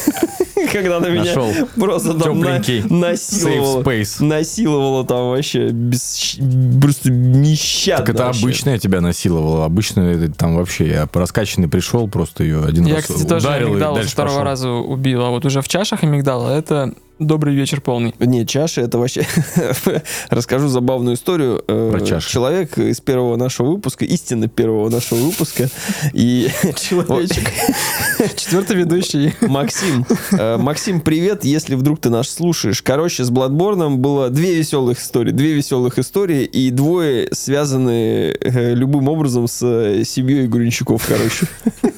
Когда она меня Нашел просто там на- насиловала. space. Насиловала там вообще без, просто нещадно. Так это вообще. обычная тебя насиловала. Обычно это там вообще я раскачанный пришел, просто ее один Я, раз кстати, тоже ударил и дальше второго пошел. раза убил, а вот уже в чашах амигдала это Добрый вечер полный. Не, чаши это вообще... Расскажу забавную историю. Э, Про чаши. Человек из первого нашего выпуска, истинно первого нашего выпуска, и... Человечек. Четвертый ведущий. Максим. Э, Максим, привет, если вдруг ты нас слушаешь. Короче, с Бладборном было две веселых истории. Две веселых истории, и двое связаны э, любым образом с семьей Гуренчуков, короче.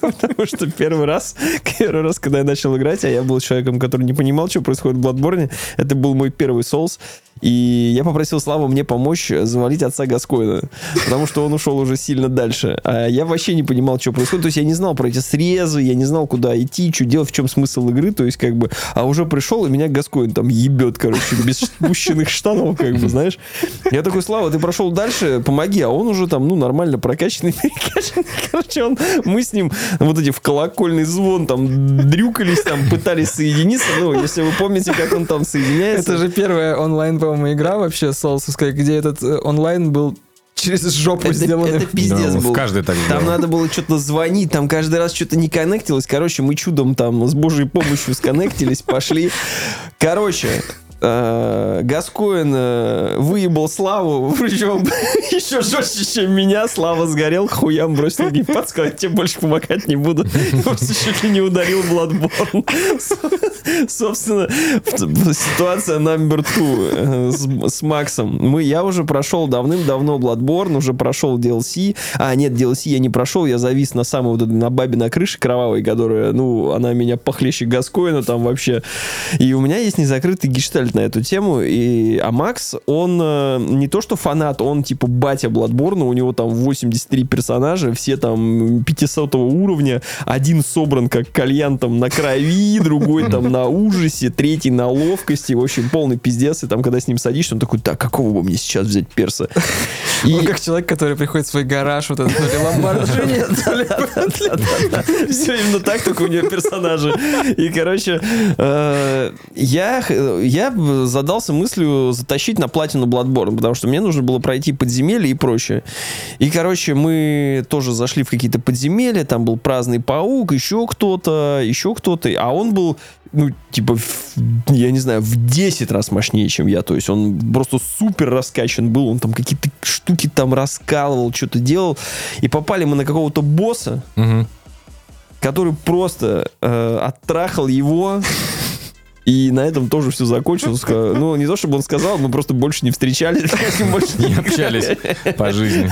Потому что первый раз, первый раз, когда я начал играть, а я был человеком, который не понимал, что происходит Бладборне, это был мой первый соус. И я попросил Славу мне помочь завалить отца Гаскоина, потому что он ушел уже сильно дальше. А я вообще не понимал, что происходит. То есть я не знал про эти срезы, я не знал, куда идти, что делать, в чем смысл игры. То есть как бы... А уже пришел, и меня Гаскоин там ебет, короче, без спущенных штанов, как бы, знаешь. Я такой, Слава, ты прошел дальше, помоги. А он уже там, ну, нормально прокачанный. Короче, он, мы с ним вот эти в колокольный звон там дрюкались, там пытались соединиться. Ну, если вы помните, как он там соединяется. Это же первая онлайн, по-моему, игра вообще соусовская, где этот э, онлайн был через жопу Это, сделан. это пиздец Да, был. в каждой так Там было. надо было что-то звонить, там каждый раз что-то не коннектилось. Короче, мы чудом там с божьей помощью сконнектились, пошли. Короче, Гаскоин э, выебал Славу, причем еще жестче, чем меня. Слава сгорел, хуям бросил геймпад, сказал, «Я тебе больше помогать не буду. Просто чуть ли не ударил Bloodborne. Собственно, ситуация номер two э, с, Максом. Мы, я уже прошел давным-давно Bloodborne, уже прошел DLC. А, нет, DLC я не прошел, я завис на самой на бабе на крыше кровавой, которая, ну, она меня похлеще Гаскоина там вообще. И у меня есть незакрытый гештальт на эту тему. И, а Макс, он э, не то что фанат, он типа батя Bloodborne, у него там 83 персонажа, все там 500 уровня, один собран как кальян там на крови, другой там на ужасе, третий на ловкости, в общем, полный пиздец, и там, когда с ним садишься, он такой, так, какого бы мне сейчас взять перса? И- Он как человек, который приходит в свой гараж, вот этот, то ли Ламборджини, то ли Все именно так, только у нее персонажи. И, короче, э, я, я задался мыслью затащить на платину Bloodborne, потому что мне нужно было пройти подземелье и прочее. И, короче, мы тоже зашли в какие-то подземелья, там был праздный паук, еще кто-то, еще кто-то, а он был ну, типа, в- я не знаю, в 10 раз мощнее, чем я. То есть он просто супер раскачан был. Он там какие-то штуки там раскалывал, что-то делал. И попали мы на какого-то босса, Мгм. который просто э, оттрахал его. И на этом тоже все закончилось. Ну, не то, чтобы он сказал, мы просто больше не встречались. больше Не общались по жизни.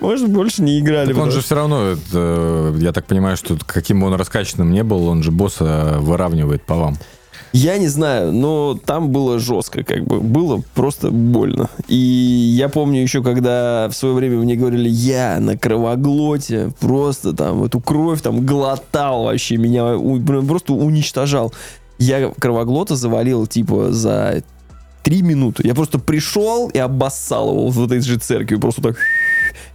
Может, больше не играли. Он же все равно, это, я так понимаю, что каким бы он раскачанным не был, он же босса выравнивает по вам. Я не знаю, но там было жестко, как бы. Было просто больно. И я помню еще, когда в свое время мне говорили, я на кровоглоте просто там эту кровь там глотал вообще, меня у- просто уничтожал. Я кровоглота завалил типа за три минуты. Я просто пришел и обоссал его в этой же церкви. Просто так...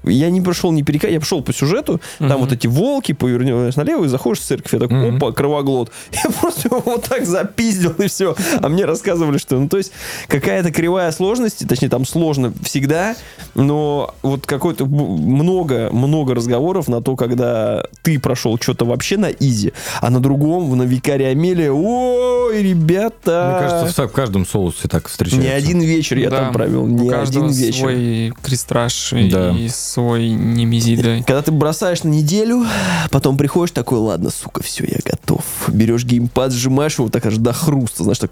Я не прошел ни перека, я пошел по сюжету, там вот эти волки, повернешь налево и заходишь в церковь. Я такой, опа, кровоглот. Я просто его вот так запиздил и все. А мне рассказывали, что, ну, то есть, какая-то кривая сложности, точнее, там сложно всегда, но вот какой-то б- много, много разговоров на то, когда ты прошел что-то вообще на изи, а на другом, на Викаре Амелия, ой, ребята... Мне кажется, в, каждом соусе так встречается. Не один вечер я Да, там провел, не один вечер. свой крестраж Да. и свой немезид, да. Когда ты бросаешь на неделю, потом приходишь такой, ладно, сука, все, я готов. Берешь геймпад, сжимаешь его так аж до хруста, знаешь, так,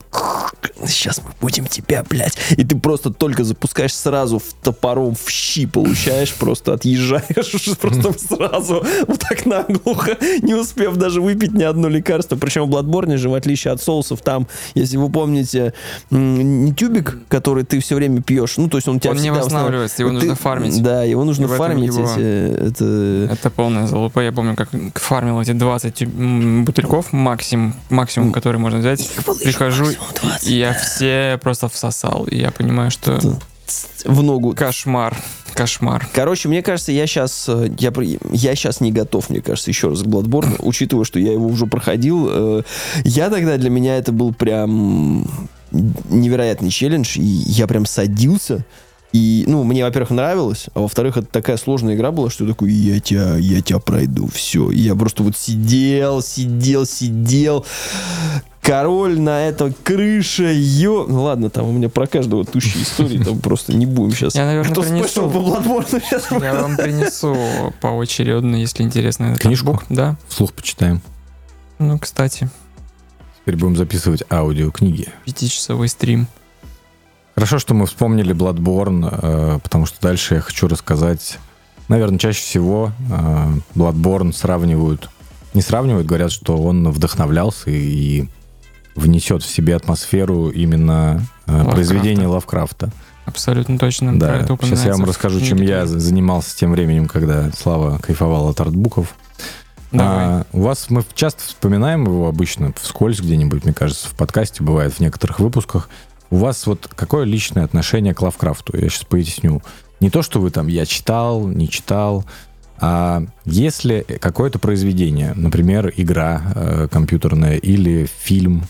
сейчас мы будем тебя, блядь. И ты просто только запускаешь сразу в топором в щи получаешь, просто отъезжаешь просто сразу вот так наглухо, не успев даже выпить ни одно лекарство. Причем в Bloodborne же, в отличие от соусов, там, если вы помните, не тюбик, который ты все время пьешь, ну, то есть он тебя Он не восстанавливается, его нужно фармить. Да, его нужно фармить. его- эти- это... Это полная залупа. Я помню, как фармил эти 20 м, бутыльков максимум, максимум, который можно взять. Прихожу, и я все просто всосал. И я понимаю, что в ногу. кошмар, кошмар. Короче, мне кажется, я сейчас, я, при- я сейчас не готов, мне кажется, еще раз к Bloodborne, учитывая, что я его уже проходил. Э, Я тогда, для меня это был прям невероятный челлендж, и я прям садился, и, ну, мне, во-первых, нравилось, а во-вторых, это такая сложная игра была, что я такой, я тебя, я тебя пройду, все. И я просто вот сидел, сидел, сидел, король на этой крыше, ё... Ну ладно, там у меня про каждого тущие истории, там просто не будем сейчас. Я, наверное, Кто принесу. по Bloodborne сейчас? Я вам принесу поочередно, если интересно. Книжку? Да. Вслух почитаем. Ну, кстати, Теперь будем записывать аудиокниги. пятичасовой стрим. Хорошо, что мы вспомнили Bloodborne, э, потому что дальше я хочу рассказать. Наверное, чаще всего э, Bloodborne сравнивают, не сравнивают, говорят, что он вдохновлялся и внесет в себе атмосферу именно э, Лавкрафта. произведения Лавкрафта. Абсолютно точно. Да, это сейчас я вам расскажу, чем я занимался тем временем, когда Слава кайфовал от артбуков. Давай. А, у вас мы часто вспоминаем его обычно вскользь где-нибудь, мне кажется, в подкасте бывает в некоторых выпусках. У вас вот какое личное отношение к Лавкрафту? Я сейчас поясню. Не то, что вы там я читал, не читал, а если какое-то произведение, например, игра э, компьютерная или фильм,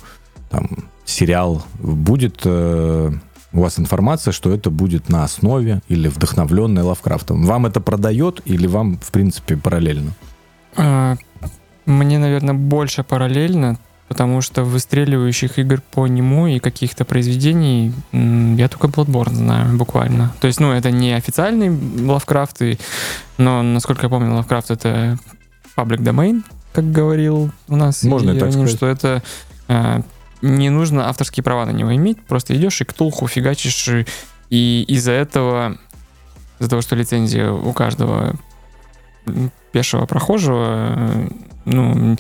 там, сериал, будет э, у вас информация, что это будет на основе или вдохновленное Лавкрафтом. Вам это продает или вам, в принципе, параллельно? А, Мне, наверное, больше параллельно, потому что выстреливающих игр по нему и каких-то произведений я только Bloodborne знаю, буквально. То есть, ну, это не официальный Лавкрафт, и- но, насколько я помню, Лавкрафт — это public domain, как говорил у нас Можно и так сказать. что это а, не нужно авторские права на него иметь, просто идешь и ктулху фигачишь, и, и из-за этого, из-за того, что лицензия у каждого пешего прохожего, э, ну,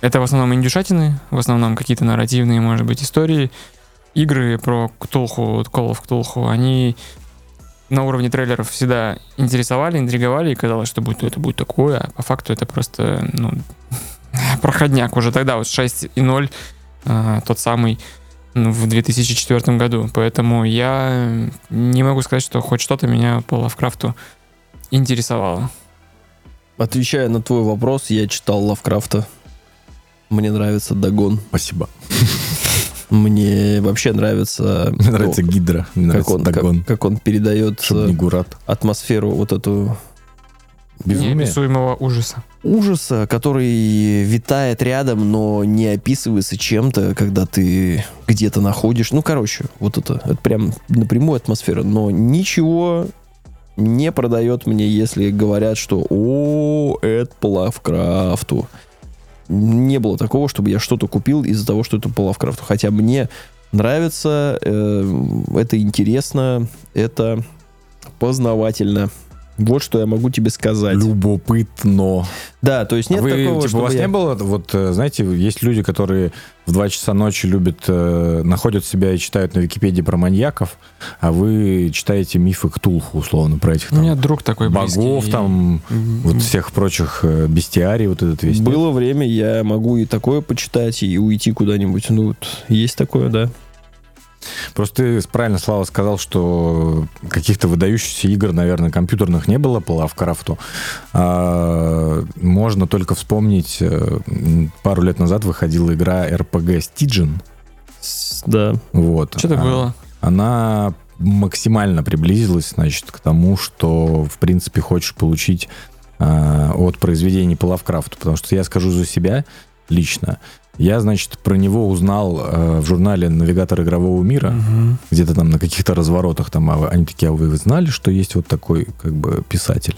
это в основном индюшатины, в основном какие-то нарративные, может быть, истории. Игры про Ктулху, Call of Ктулху, они на уровне трейлеров всегда интересовали, интриговали, и казалось, что будет, это будет такое, а по факту это просто, ну, проходняк уже тогда, вот 6.0, а, тот самый ну, в 2004 году. Поэтому я не могу сказать, что хоть что-то меня по Лавкрафту интересовало. Отвечая на твой вопрос, я читал Лавкрафта. Мне нравится Дагон. Спасибо. Мне вообще нравится, Мне нравится Гидра, мне ну, как нравится он, как, Дагон. как он передает Гурат. атмосферу вот эту Безумие. Неописуемого ужаса. ужаса, который витает рядом, но не описывается чем-то, когда ты где-то находишь. Ну, короче, вот это, это прям напрямую атмосфера. Но ничего не продает мне, если говорят, что «О, это по Лавкрафту». Не было такого, чтобы я что-то купил из-за того, что это по Лавкрафту. Хотя мне нравится, э, это интересно, это познавательно. Вот что я могу тебе сказать. Любопытно. Да, то есть нет Вы, такого, типа, у чтобы вас я- не было, вот, э, знаете, есть люди, которые в 2 часа ночи любят, э, находят себя и читают на Википедии про маньяков, а вы читаете мифы Ктулху, условно, про этих У меня там друг такой богов, близкий. там, М, вот всех прочих э, бестиарий, вот этот весь. Было время, я могу и такое почитать, и уйти куда-нибудь. Ну, вот есть такое, да. Просто ты правильно, Слава, сказал, что каких-то выдающихся игр, наверное, компьютерных не было по Лавкрафту. А, можно только вспомнить, э, пару лет назад выходила игра RPG Stygian. Да. Вот. Что-то А, было. Она максимально приблизилась, значит, к тому, что, в принципе, хочешь получить а, от произведений по Лавкрафту. Потому что я скажу за себя лично. Я, значит, про него узнал э, в журнале «Навигатор игрового мира», Мгм. где-то там на каких-то разворотах там а они такие, а вы знали, что есть вот такой как бы писатель?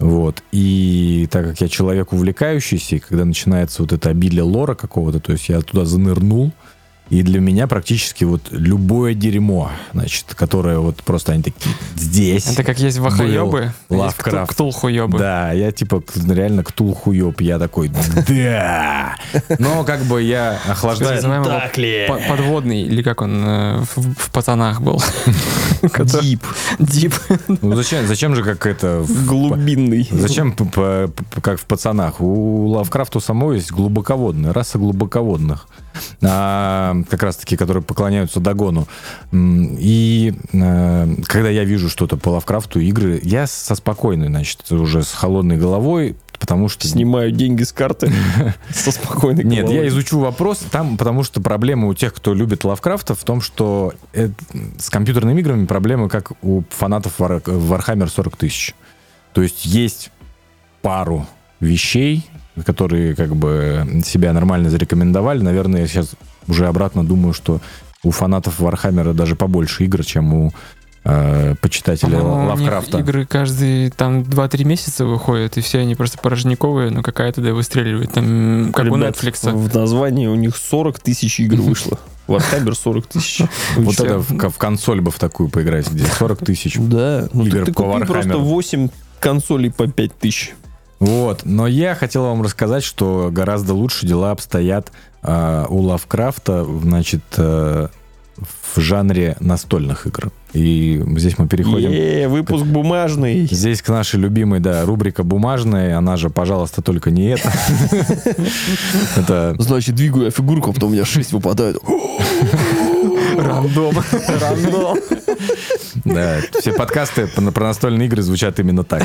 Вот. И так как я человек увлекающийся, и когда начинается вот это обилие лора какого-то, то есть я туда занырнул, и для меня практически вот любое дерьмо, значит, которое вот просто они такие, здесь. Это как есть а есть ктул- ктулхуёбы. Да, я типа реально ктул хуёб, я такой, да. Но как бы я охлаждаю. Подводный, или как он э, в, в пацанах был. Дип. Дип. Ну зачем, зачем же как это в- Глубинный. Зачем, п- п- п- как в пацанах? У Лавкрафта самого есть глубоководная, раса глубоководных. А, как раз-таки, которые поклоняются Дагону. И э, когда я вижу что-то по Лавкрафту, игры, я со спокойной, значит, уже с холодной головой, потому что... Снимаю деньги с карты со спокойной Нет, головой. я изучу вопрос там, потому что проблема у тех, кто любит Лавкрафта, в том, что э, с компьютерными играми проблема, как у фанатов Вар- Warhammer 40 тысяч. То есть есть пару вещей, которые как бы себя нормально зарекомендовали. Наверное, я сейчас уже обратно думаю, что у фанатов Вархаммера даже побольше игр, чем у э, почитателей По-моему, у них Лавкрафта. игры каждые там 2-3 месяца выходят, и все они просто порожниковые, но какая-то да выстреливает. Там, как у Ребят, Netflix. В названии у них 40 тысяч игр вышло. Warhammer 40 тысяч. Вот это в, консоль бы в такую поиграть, где 40 тысяч. Да, ну Игр ты, купи просто Warhammer. 8 консолей по 5 тысяч. Вот, но я хотел вам рассказать, что гораздо лучше дела обстоят а, у Лавкрафта, значит, э, в жанре настольных игр. И здесь мы переходим... Е, выпуск бумажный. Здесь к нашей любимой, да, рубрика бумажная, она же, пожалуйста, только не это. Это Значит, двигаю я фигурку, а потом у меня 6 выпадает. Рандом. Рандом. Да, все подкасты про настольные игры звучат именно так.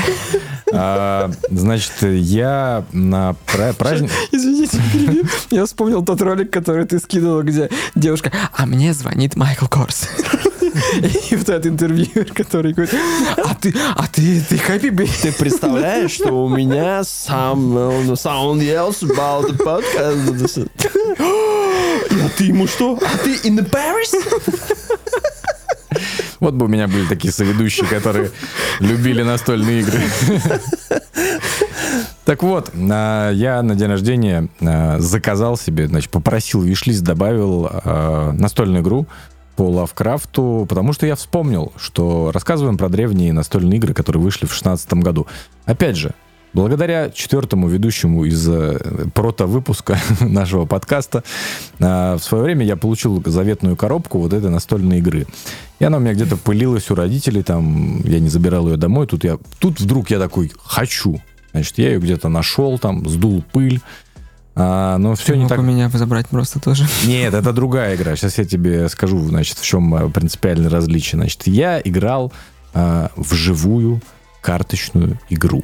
А, значит, я на пра- праздник... Извините, перебью. Я вспомнил тот ролик, который ты скидывал, где девушка, а мне звонит Майкл Корс. И вот этот интервьюер, который говорит, а ты, а ты, ты happy, baby?» Ты представляешь, что у меня сам sound else about the podcast? А ты ему что? А ты in the Paris? Вот бы у меня были такие соведущие, которые любили настольные игры. Так вот, а, я на день рождения а, заказал себе, значит, попросил вишлист, добавил а, настольную игру по Лавкрафту, потому что я вспомнил, что рассказываем про древние настольные игры, которые вышли в 16 году. Опять же, благодаря четвертому ведущему из э, прото-выпуска нашего подкаста, в свое время я получил заветную коробку вот этой настольной игры. И она у меня где-то пылилась у родителей, там, я не забирал ее домой, тут я, тут вдруг я такой, хочу. Значит, я ее где-то нашел, там, сдул пыль, А, но все Ты не мог так... у меня забрать просто тоже. Нет, это другая игра. Сейчас я тебе скажу, значит, в чем э, принципиальное различие. Значит, я играл а, в живую карточную игру.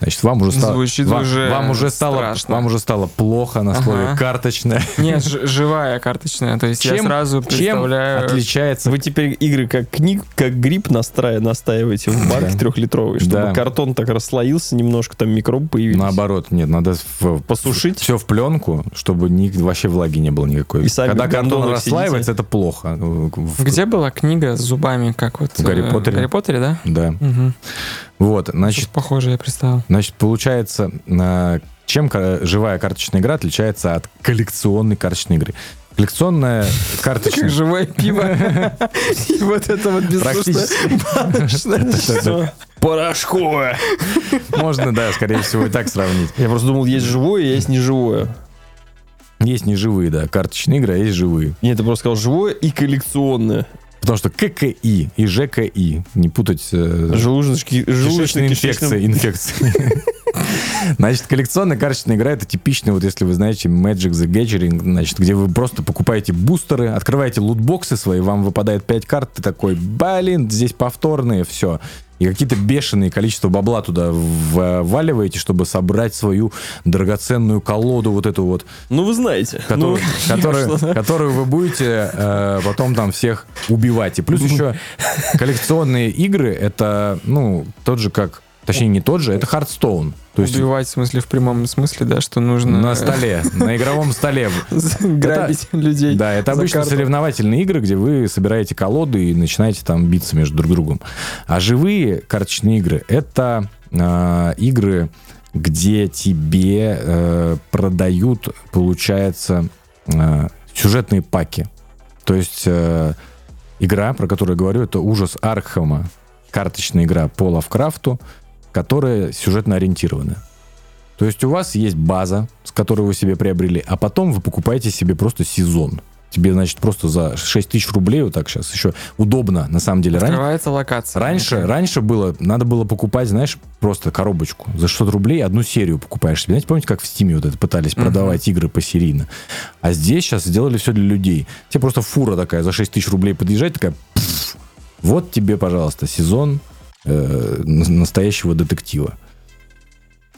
Значит, вам уже стало, Звучит вам, уже вам уже стало, страшно. вам уже стало плохо на слове Ага. карточная. Нет, живая карточная. То есть я Чем- сразу Чем представляю... отличается Вы теперь игры как книг, как гриб настраиваете, настаиваете в банке Да. трехлитровый, чтобы Да. картон так расслоился, немножко там микробы появились. Наоборот, нет, надо в- Посушить? все в пленку, чтобы ни, вообще влаги не было никакой. И сами Когда картон расслаивается, это плохо. В- Где была книга с зубами, как вот... В Гарри э, Поттере. Гарри Поттере, да? Да. Угу. Вот, значит, похоже, я представил. значит, получается, а, чем живая карточная игра отличается от коллекционной карточной игры? Коллекционная карточная... Как живое пиво. И вот это вот безвкусное. Практически. Порошковое. Можно, да, скорее всего, и так сравнить. Я просто думал, есть живое, есть неживое. Есть неживые, да, карточные игры, а есть живые. Нет, ты просто сказал живое и коллекционное. Потому что ККИ и ЖКИ, не путать... э, Желудочки, желудочно-кишечным- инфекции, инфекции. Значит, коллекционная карточная игра это типичный, вот если вы знаете Magic the Gathering, значит, где вы просто покупаете бустеры, открываете лутбоксы свои, вам выпадает 5 карт, ты такой, блин, здесь повторные, все. И какие-то бешеные количество бабла туда вваливаете, чтобы собрать свою драгоценную колоду, вот эту вот, Ну, вы знаете. которую, Ну, которую, ясно. которую вы будете э, потом там всех убивать. И плюс еще коллекционные игры, это, ну, тот же как, точнее не тот же, это Hearthstone. То есть Убивать, в смысле, в прямом смысле, да, что нужно... на столе, на игровом столе. Грабить людей. Да, это обычно соревновательные игры, где вы собираете колоды и начинаете там биться между друг другом. А живые карточные игры — это э, игры, где тебе э, продают, получается, э, сюжетные паки. То есть э, игра, про которую я говорю, это «Ужас Архама», карточная игра по Лавкрафту, которая сюжетно ориентирована. То есть у вас есть база, с которой вы себе приобрели, а потом вы покупаете себе просто сезон. Тебе, значит, просто за 6 тысяч рублей, вот так сейчас еще удобно, на самом деле. Ран- Открывается локация. Раньше, раньше было, надо было покупать, знаешь, просто коробочку. За 600 рублей одну серию покупаешь себе. Знаете, помните, как в Стиме вот это пытались Мгм. продавать игры посерийно? А здесь сейчас сделали все для людей. Тебе просто фура такая за 6 тысяч рублей подъезжает, такая, пф, вот тебе, пожалуйста, сезон э, настоящего детектива.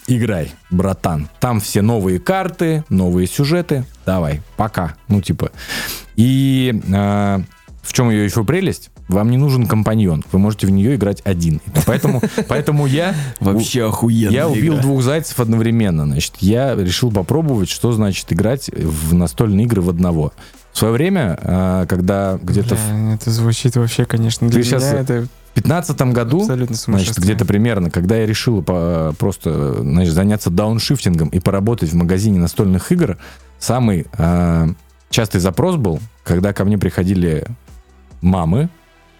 Играй, братан. Там все новые карты, новые сюжеты. Давай, пока. Ну, типа. И э, в чем ее еще прелесть? вам не нужен компаньон. Вы можете в нее играть один. Поэтому, поэтому я... охуенно. Я убил двух зайцев одновременно. Значит, я решил попробовать, что значит играть в настольные игры в одного. В свое время, а, когда где-то Бля, это звучит вообще, конечно, для Ты меня это 2015 году, абсолютно значит, где-то примерно, когда я решил по- просто значит, заняться дауншифтингом и поработать в магазине настольных игр, самый а, частый запрос был, когда ко мне приходили мамы,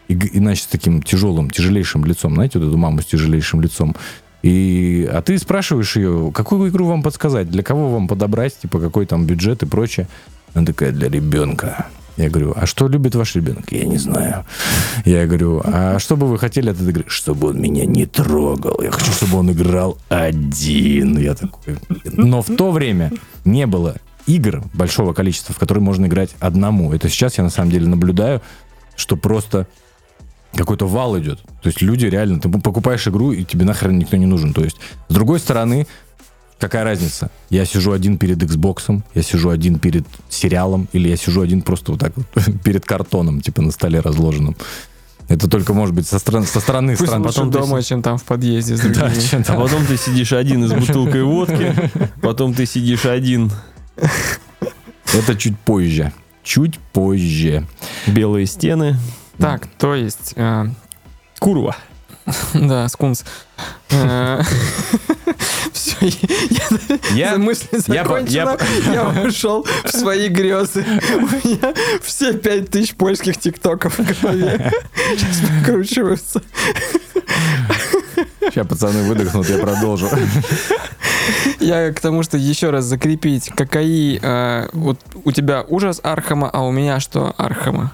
и, и, значит, с таким тяжелым, тяжелейшим лицом, знаете, вот эту маму с тяжелейшим лицом. И, а ты спрашиваешь ее, какую игру вам подсказать, для кого вам подобрать, типа, какой там бюджет и прочее. Она такая, для ребенка. Я говорю, а что любит ваш ребенок? Я не знаю. Я говорю, а что бы вы хотели от этой игры? Чтобы он меня не трогал. Я хочу, чтобы он играл один. Я такой. Но в то время не было игр большого количества, в которые можно играть одному. Это сейчас я на самом деле наблюдаю, что просто какой-то вал идет. То есть люди реально, ты покупаешь игру, и тебе нахрен никто не нужен. То есть, с другой стороны, какая разница? Я сижу один перед Xbox, я сижу один перед сериалом, или я сижу один просто вот так вот перед картоном, типа на столе разложенным. Это только может быть со, стороны со стороны Пусть стран. лучше Потом ты дома, чем там в подъезде с Да, чем А там. потом ты сидишь один с бутылкой водки, потом ты сидишь один. Это чуть позже. Чуть позже. Белые стены. Так, то есть, э, Курва. да, скунс. Все, Я- по- закончена. Я ушел в свои грезы. У меня все пять тысяч польских тиктоков в голове. Сейчас прокручиваются. Сейчас пацаны выдохнут, я продолжу. Я к тому, что еще раз закрепить, какие э, вот у тебя ужас Архама, а у меня что Архама?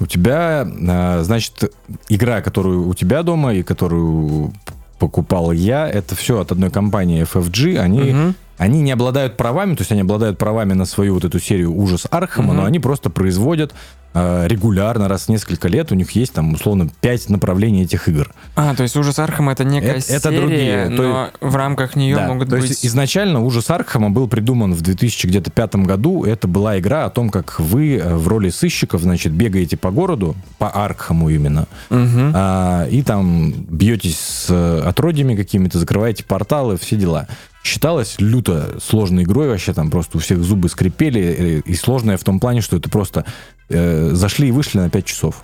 У тебя, а, значит, игра, которую у тебя дома и которую покупал я, это все от одной компании FFG. Они, Мгм. они не обладают правами, то есть они обладают правами на свою вот эту серию ужас Архама, Мгм. но они просто производят регулярно, раз в несколько лет, у них есть там, условно, пять направлений этих игр. А, то есть ужас Архама это некая Это- это серия, другие, то но в рамках нее Да, могут то быть... есть изначально ужас Архама был придуман в 2005 году. Это была игра о том, как вы э, в роли сыщиков, значит, бегаете по городу, по Архаму именно, Мгм. а, и там бьетесь с э, отродьями какими-то, закрываете порталы, все дела. Считалось люто сложной игрой, вообще там просто у всех зубы скрипели, э, и сложная в том плане, что это просто э, зашли и вышли на 5 часов.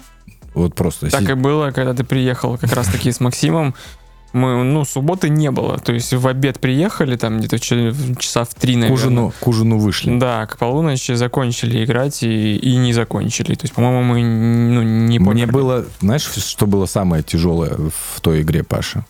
Вот просто. Так и было, когда ты приехал как раз таки с Максимом. Мы, ну, субботы не было. То есть в обед приехали, там где-то часа в три, к, наверное. ужину, к ужину вышли. Да, к полуночи закончили играть и, и не закончили. То есть, по-моему, мы ну, не Мне померли. было, знаешь, что было самое тяжелое в той игре, Паша?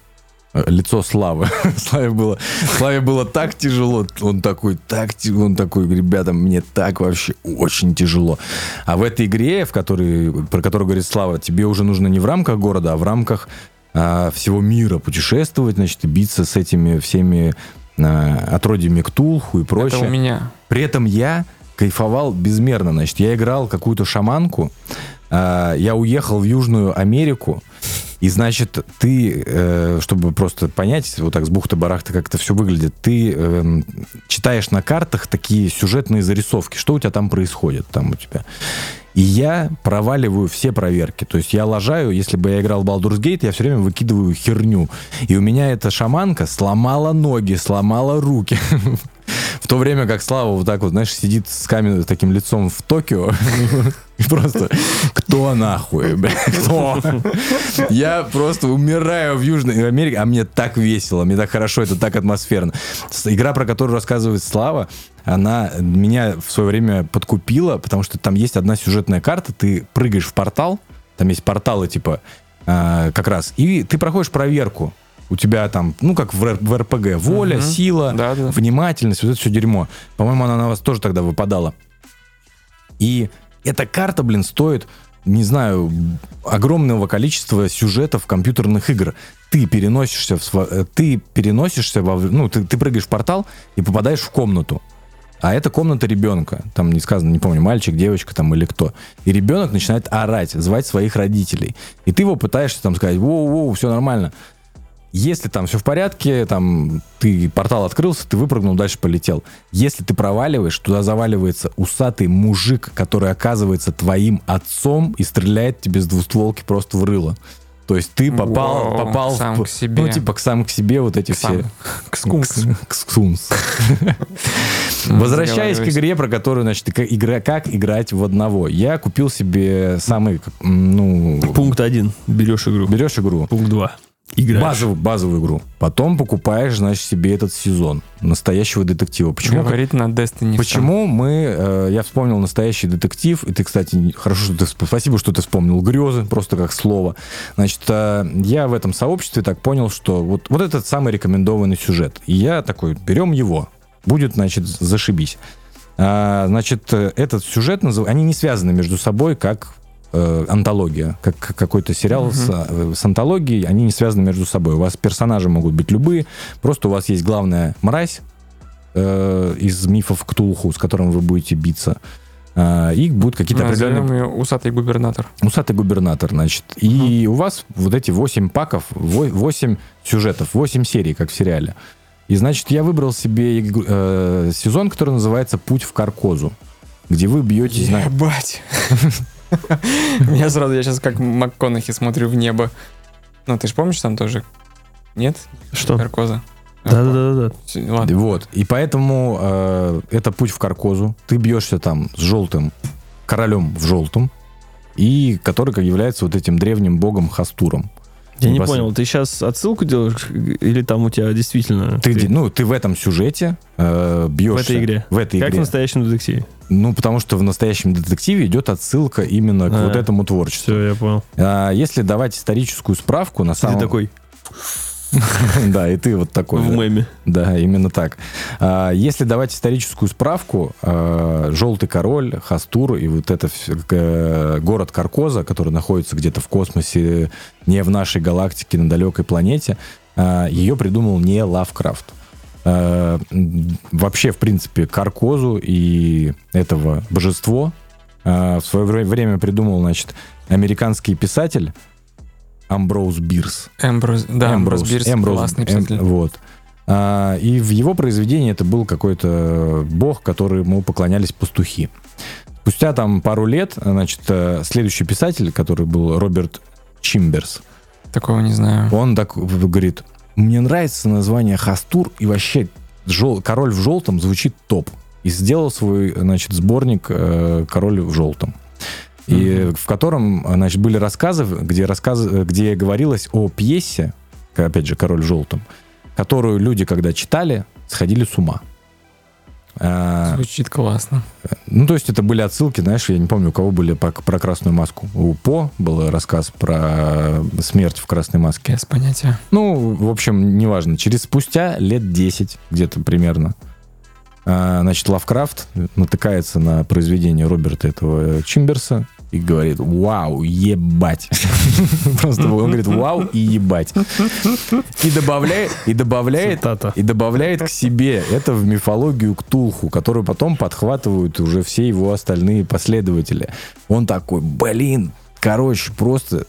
Лицо Славы. Славе было, Славе было так тяжело. Он такой, так, он такой, ребята, мне так вообще очень тяжело. А в этой игре, в которой, про которую говорит Слава, тебе уже нужно не в рамках города, а в рамках а, всего мира путешествовать, значит, и биться с этими всеми а, отродьями Ктулху и прочее. Это у меня. При этом я кайфовал безмерно. Значит, я играл какую-то шаманку, а, я уехал в Южную Америку, и, значит, ты, э, чтобы просто понять, вот так с бухты-барахта, как это все выглядит, ты эм, читаешь на картах такие сюжетные зарисовки, что у тебя там происходит там у тебя. И я проваливаю все проверки. То есть я лажаю, если бы я играл в Baldur's Gate, я все время выкидываю херню. И у меня эта шаманка сломала ноги, сломала руки. В то время как Слава вот так вот, знаешь, сидит с каменным таким лицом в Токио. И просто, кто нахуй, бля, кто? Я просто умираю в Южной Америке, а мне так весело, мне так хорошо, это так атмосферно. Игра, про которую рассказывает Слава, она меня в свое время подкупила, потому что там есть одна сюжетная карта, ты прыгаешь в портал, там есть порталы типа а, как раз, и ты проходишь проверку. У тебя там, ну, как в, в РПГ, воля, Мгм. сила, Да, да. внимательность, вот это все дерьмо. По-моему, она на вас тоже тогда выпадала. И эта карта, блин, стоит, не знаю, огромного количества сюжетов компьютерных игр. Ты переносишься в э, ты переносишься во, ну, ты, ты прыгаешь в портал и попадаешь в комнату. А это комната ребенка. Там не сказано, не помню, мальчик, девочка там или кто. И ребенок начинает орать, звать своих родителей. И ты его пытаешься там сказать, воу-воу, все нормально. Если там все в порядке, там ты портал открылся, ты выпрыгнул, дальше полетел. Если ты проваливаешь, туда заваливается усатый мужик, который оказывается твоим отцом и стреляет тебе с двустволки просто в рыло. То есть ты попал, Воу, попал сам в, к себе. ну типа к сам к себе вот эти К сам. все К скункс. к скунс. Возвращаясь к игре, про которую, значит, как, игра, как играть в одного. Я купил себе самый, ну, Пункт один. Берешь игру. берешь игру, Пункт два. Играешь. базовую, базовую игру. Потом покупаешь, значит, себе этот сезон настоящего детектива. Почему? Говорит на Destiny. Почему мы, э, я вспомнил настоящий детектив, и ты, кстати, хорошо, что ты, спасибо, что ты вспомнил грезы, просто как слово. Значит, э, я в этом сообществе так понял, что вот, вот этот самый рекомендованный сюжет. И я такой, берем его, будет, значит, зашибись. А, значит, э, этот сюжет, назыв- они не связаны между собой, как э, антология, как как какой-то сериал с, э, с антологией, они не связаны между собой. У вас персонажи могут быть любые, просто у вас есть главная мразь, э, из мифов Ктулху, с которым вы будете биться. А, и будут какие-то определенные... Назовем ее усатый губернатор. Усатый губернатор, значит. И у вас вот эти 8 паков, 8 сюжетов, 8 серий, как в сериале. И, значит, я выбрал себе э, сезон, который называется «Путь в Каркозу», где вы бьетесь на... Ебать. Меня сразу, я сейчас как МакКонахи смотрю в небо. Ну, ты же помнишь там тоже? Нет? Что? Каркоза. Да-да-да. Всё, Ладно. Вот. И поэтому э, это «Путь в Каркозу». Ты бьешься там с желтым, королем в желтом, и который как является вот этим древним богом Хастуром. Я не понял, ты сейчас отсылку делаешь или там у тебя действительно... Ты, где- ну, ты в этом сюжете э, бьешься. В этой игре. В этой Как в игре. настоящем детективе. Ну, потому что в настоящем детективе идет отсылка именно к А. вот этому творчеству. Все, я понял. А, если давать историческую справку, на самом... Ты такой Да, и ты вот такой. в меме. Да, именно так. А, Если давать историческую справку, а, Желтый король, Хастур и вот это э, город Каркоза, который находится где-то в космосе, не в нашей галактике, на далекой планете, а, ее придумал не Лавкрафт. М, Вообще, в принципе, Каркозу и этого божество а, в свое вре- время придумал, значит, американский писатель Амброуз Бирс. Эмброз, да, Эмброз Бирс, Эмброз, классный Эм- писатель. вот. А, и в его произведении это был какой-то бог, которому поклонялись пастухи. Спустя там пару лет, значит, э, следующий писатель, который был Роберт Чимберс, Такого не знаю. он так говорит, мне нравится название Хастур, и вообще жел- король в желтом звучит топ. И сделал свой, значит, сборник э, «Король в желтом». И в котором, значит, были рассказы, где, рассказы, где говорилось о пьесе, опять же, «Король в желтом», которую люди, когда читали, сходили с ума. А, Звучит классно. ну, то есть это были отсылки, знаешь, я не помню, у кого были про, про красную маску. У По был рассказ про смерть в красной маске. Без понятия. Ну, в общем, неважно. Через спустя лет 10, где-то примерно, а, значит, Лавкрафт натыкается на произведение Роберта этого Чимберса и говорит, вау, ебать. Просто он говорит, вау и ебать. И добавляет, и добавляет, Цитата. и добавляет к себе это в мифологию Ктулху, которую потом подхватывают уже все его остальные последователи. Он такой, блин, короче, просто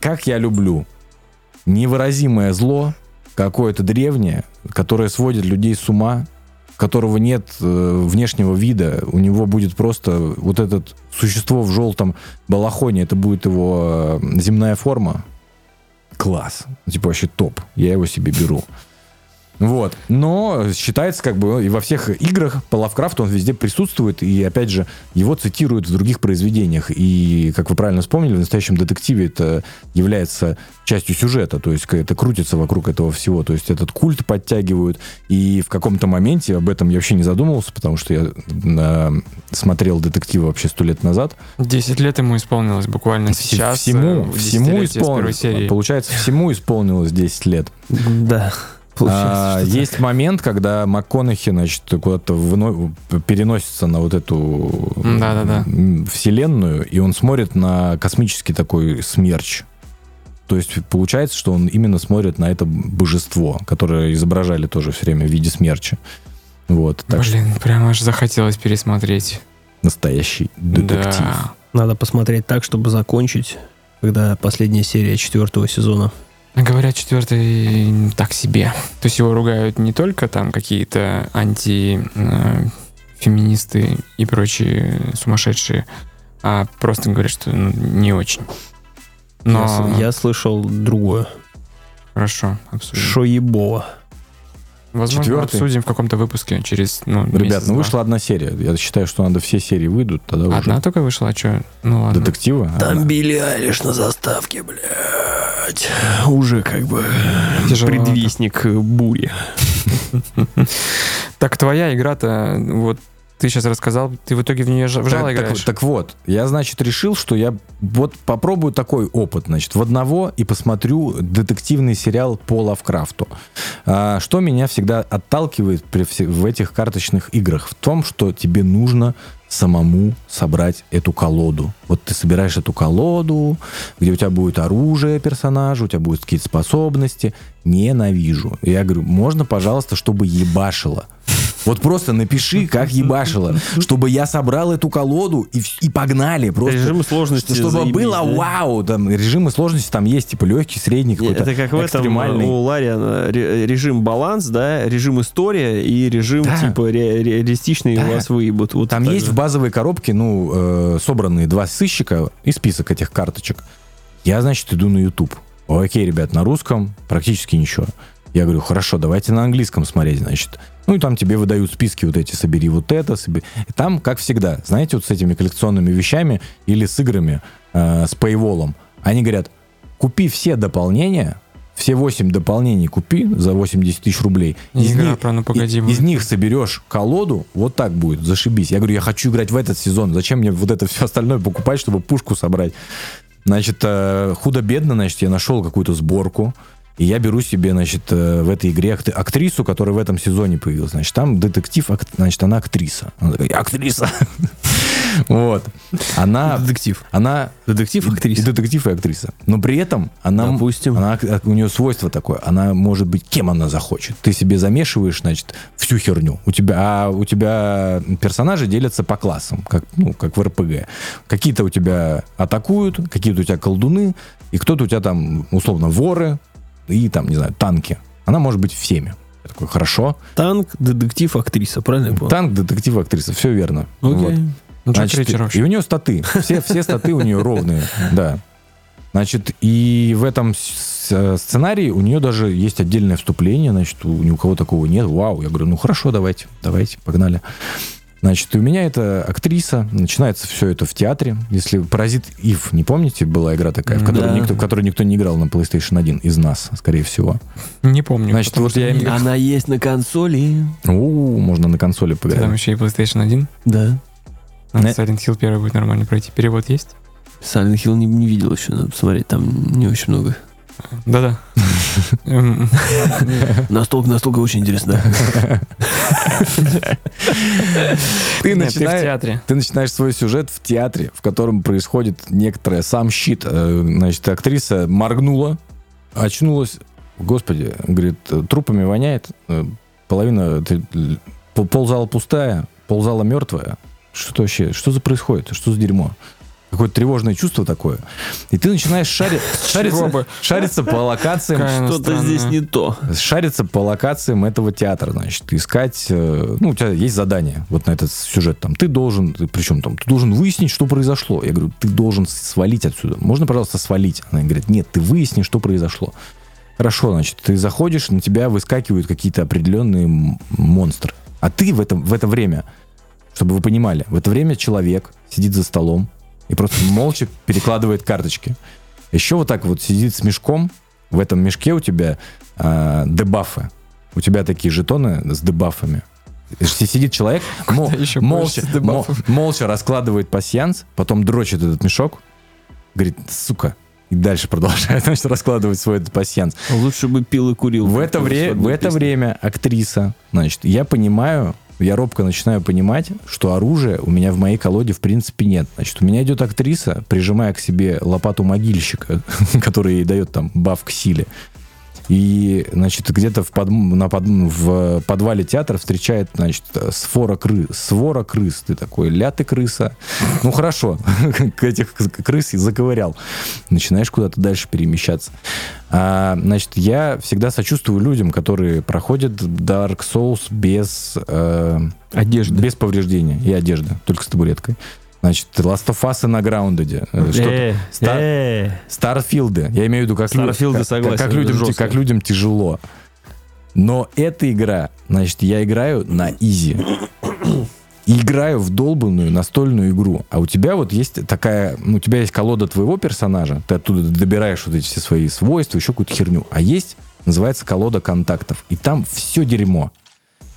как я люблю невыразимое зло, какое-то древнее, которое сводит людей с ума, которого нет э, внешнего вида, у него будет просто вот этот существо в желтом балахоне, это будет его э, земная форма. Класс. Типа вообще топ. Я его себе беру. Вот. Но считается как бы и во всех играх по Лавкрафту он везде присутствует, и опять же его цитируют в других произведениях. И, как вы правильно вспомнили, в настоящем детективе это является частью сюжета, то есть это крутится вокруг этого всего. То есть этот культ подтягивают, и в каком-то моменте об этом я вообще не задумывался, потому что я э, смотрел детективы вообще сто лет назад. 10 лет ему исполнилось буквально сейчас. всему, э, всему исполнилось. Получается, всему исполнилось 10 лет. Да. А, Получается, что есть момент, когда МакКонахи, значит, куда-то выно- переносится на вот эту Да-да-да. м, вселенную, и он смотрит на космический такой смерч. То есть получается, что он именно смотрит на это божество, которое изображали тоже все время в виде смерча. Вот, так что Блин, прям аж захотелось пересмотреть. настоящий детектив. Да. Надо посмотреть так, чтобы закончить, когда последняя серия четвертого сезона Говорят, четвертый так себе. То есть его ругают не только там какие-то антифеминисты и прочие сумасшедшие, а просто говорят, что ну, не очень. Но Я, я слышал другое. хорошо, обсудим. Шоебово. Возможно, Четвертый? обсудим в каком-то выпуске через ну, Ребят, ну вышла одна серия. Я считаю, что надо все серии выйдут, тогда Одна уже только вышла, а что? Ну ладно. детективы. Там Одна. Билли Айлиш на заставке, блядь. Уже как бы Тяжеловато. предвестник бури. Так твоя игра-то, вот ты сейчас рассказал, ты в итоге в нее жало Так, так- играешь? так вот, я, значит, решил, что я вот попробую такой опыт, значит, в одного и посмотрю детективный сериал по Лавкрафту. А, что меня всегда отталкивает при в этих карточных играх? В том, что тебе нужно самому собрать эту колоду. Вот ты собираешь эту колоду, где у тебя будет оружие персонажа, у тебя будут какие-то способности. Ненавижу. Я говорю, можно, пожалуйста, чтобы ебашило. Вот просто напиши, как ебашило, чтобы я собрал эту колоду и, и погнали. Просто, Режимы сложности Чтобы заебись, было да? вау. Там режимы сложности там есть, типа легкий, средний какой-то. Это как в этом у Лариана ре- режим баланс, да, режим история и режим Да. типа ре- реалистичный Да. у вас выебут. Вот Там есть же. в базовой коробке, ну, э, собранные два сыщика и список этих карточек. Я, значит, иду на YouTube. Окей, ребят, на русском практически ничего. Я говорю, хорошо, давайте на английском смотреть, значит. Ну и там тебе выдают списки вот эти, собери вот это, собери. И там, как всегда, знаете, вот с этими коллекционными вещами или с играми, э, с пейволом, они говорят, купи все дополнения, все 8 дополнений купи за 80 тысяч рублей. И игра них- про «Ну, погоди» и- будет. из них соберешь колоду, вот так будет, зашибись. Я говорю, я хочу играть в этот сезон, зачем мне вот это все остальное покупать, чтобы пушку собрать? Значит, э, худо-бедно, значит, я нашел какую-то сборку, и я беру себе, значит, э, в этой игре акт- актрису, которая в этом сезоне появилась. Значит, там детектив, значит, она актриса. Она такая, «Я актриса. Вот. Она... Детектив. Она... Детектив, и- актриса. И детектив, и актриса. Но при этом она... Допустим. Она, ак- у нее свойство такое. Она может быть кем она захочет. Ты себе замешиваешь, значит, всю херню. У тебя, а у тебя персонажи делятся по классам, как, ну, как в РПГ. Какие-то у тебя атакуют, какие-то у тебя колдуны, и кто-то у тебя там, условно, воры и там, не знаю, танки. Она может быть всеми. Я такой, хорошо. Танк, детектив, актриса, правильно я понял? Танк, детектив, актриса. Все верно. Окей. Вот. Ну, Значит, и у нее статы. Все, все статы у нее ровные. Да. Значит, и в этом э, сценарии у нее даже есть отдельное вступление, значит, у, ни у кого такого нет. Вау. Я говорю, ну хорошо, давайте, давайте, погнали. Значит, у меня это актриса, начинается все это в театре. Если «Паразит Ив», не помните, была игра такая, в которой, Да. никто, в которой никто не играл на PlayStation 1 из нас, скорее всего. Не помню. Значит, вот я не. Она есть на консоли. У, можно на консоли Там поиграть. еще и PlayStation 1. Да. А Не- Silent Hill первый будет нормально пройти. Перевод есть? Silent Hill не, не видел еще, надо посмотреть, там не очень много. Да-да. Настолько, настолько очень интересно. Ты начинаешь... Ты начинаешь свой сюжет в театре, в котором происходит некоторое сам щит. Э, Значит, актриса моргнула, очнулась. Господи, говорит, трупами воняет. Э, Половина, ползала пустая, ползала мертвая. Что вообще? Что за происходит? Что за дерьмо? Какое-то тревожное чувство такое. И ты начинаешь шари- шариться, шариться по локациям. Что-то здесь не то. Шариться по локациям этого театра, значит, искать, э, ну, у тебя есть задание вот на этот сюжет, там, ты должен, причем там, ты должен выяснить, что произошло. Я говорю, ты должен свалить отсюда. Можно, пожалуйста, свалить? Она говорит, нет, ты выясни, что произошло. Хорошо, значит, ты заходишь, на тебя выскакивают какие-то определенные монстры. А ты в, этом, в это время, чтобы вы понимали, в это время человек сидит за столом и просто молча перекладывает карточки. Еще вот так вот сидит с мешком, в этом мешке у тебя а, дебафы. У тебя такие жетоны с дебафами. Сидит человек, мол- еще молча, мол- молча раскладывает пасьянс, потом дрочит этот мешок, говорит, сука, и дальше продолжает, значит, раскладывать свой этот пасьянс. Лучше бы пил и курил. В это, вре- в это время актриса, значит, я понимаю, я робко начинаю понимать, что оружия у меня в моей колоде в принципе нет. Значит, у меня идет актриса, прижимая к себе лопату могильщика, который ей дает там баф к силе. И, значит, где-то в, под, на под, в подвале театра встречает, значит, свора, кры, свора крыс. Ты такой, ля ты крыса. Ну, хорошо, к этих крыс заковырял. Начинаешь куда-то дальше перемещаться. А, значит, я всегда сочувствую людям, которые проходят Dark Souls без... Э, Одежда. Без повреждения и одежды, только с табуреткой. Значит, Last of Us и на Grounded. Э, Э, э. Старфилды. Я имею в виду, как, как- согласен, как людям, жестко. как людям тяжело. Но эта игра, значит, я играю на изи. Играю в долбанную настольную игру. А у тебя вот есть такая, ну, у тебя есть колода твоего персонажа, ты оттуда добираешь вот эти все свои свойства, еще какую-то херню. А есть, называется колода контактов. И там все дерьмо.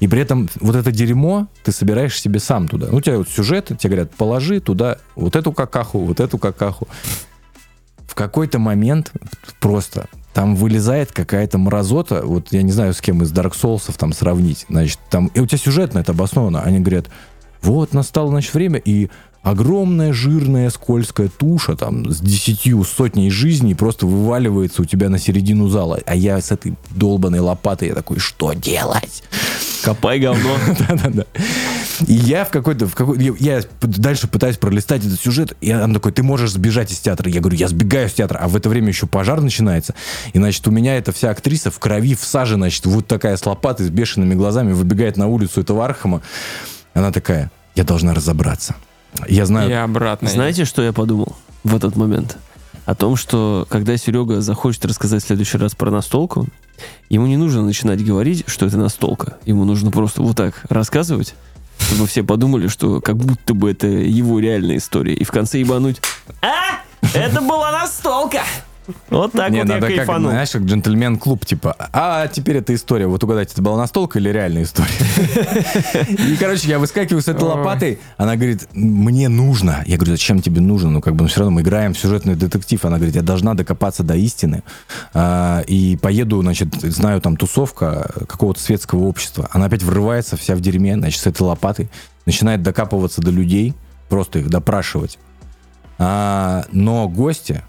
И при этом вот это дерьмо ты собираешь себе сам туда. Ну, у тебя вот сюжет, тебе говорят, положи туда вот эту какаху, вот эту какаху. В какой-то момент просто там вылезает какая-то мразота, вот я не знаю, с кем из Dark Souls там сравнить, значит, там, и у тебя сюжетно это обосновано, они говорят, вот настало, значит, время, и огромная жирная скользкая туша там с десятью сотней жизней просто вываливается у тебя на середину зала, а я с этой долбанной лопатой, я такой, что делать? Копай говно. Да-да-да. И я в какой-то... В какой, я, дальше пытаюсь пролистать этот сюжет, и он такой, ты можешь сбежать из театра. Я говорю, я сбегаю из театра, а в это время еще пожар начинается. И, значит, у меня эта вся актриса в крови, в саже, значит, вот такая с лопатой, с бешеными глазами, выбегает на улицу этого Архама. Она такая, я должна разобраться. Я знаю... И обратно. Знаете, что я подумал в этот момент? О том, что когда Серега захочет рассказать в следующий раз про настолку, ему не нужно начинать говорить, что это настолка. Ему нужно просто вот так рассказывать, чтобы все подумали, что как будто бы это его реальная история. И в конце ебануть «А! Это была настолка!» Вот так Не, вот я надо как, кайфанул. знаешь, как джентльмен-клуб, типа, а теперь это история. Вот угадайте, это была настолка или реальная история? И, короче, я выскакиваю с этой Ой. лопатой, она говорит, мне нужно. Я говорю, зачем тебе нужно? Ну, как бы, ну, все равно мы играем в сюжетный детектив. Она говорит, я должна докопаться до истины. А, И поеду, значит, знаю, там тусовка какого-то светского общества. Она опять врывается вся в дерьме, значит, с этой лопатой, начинает докапываться до людей, просто их допрашивать. А, но гости,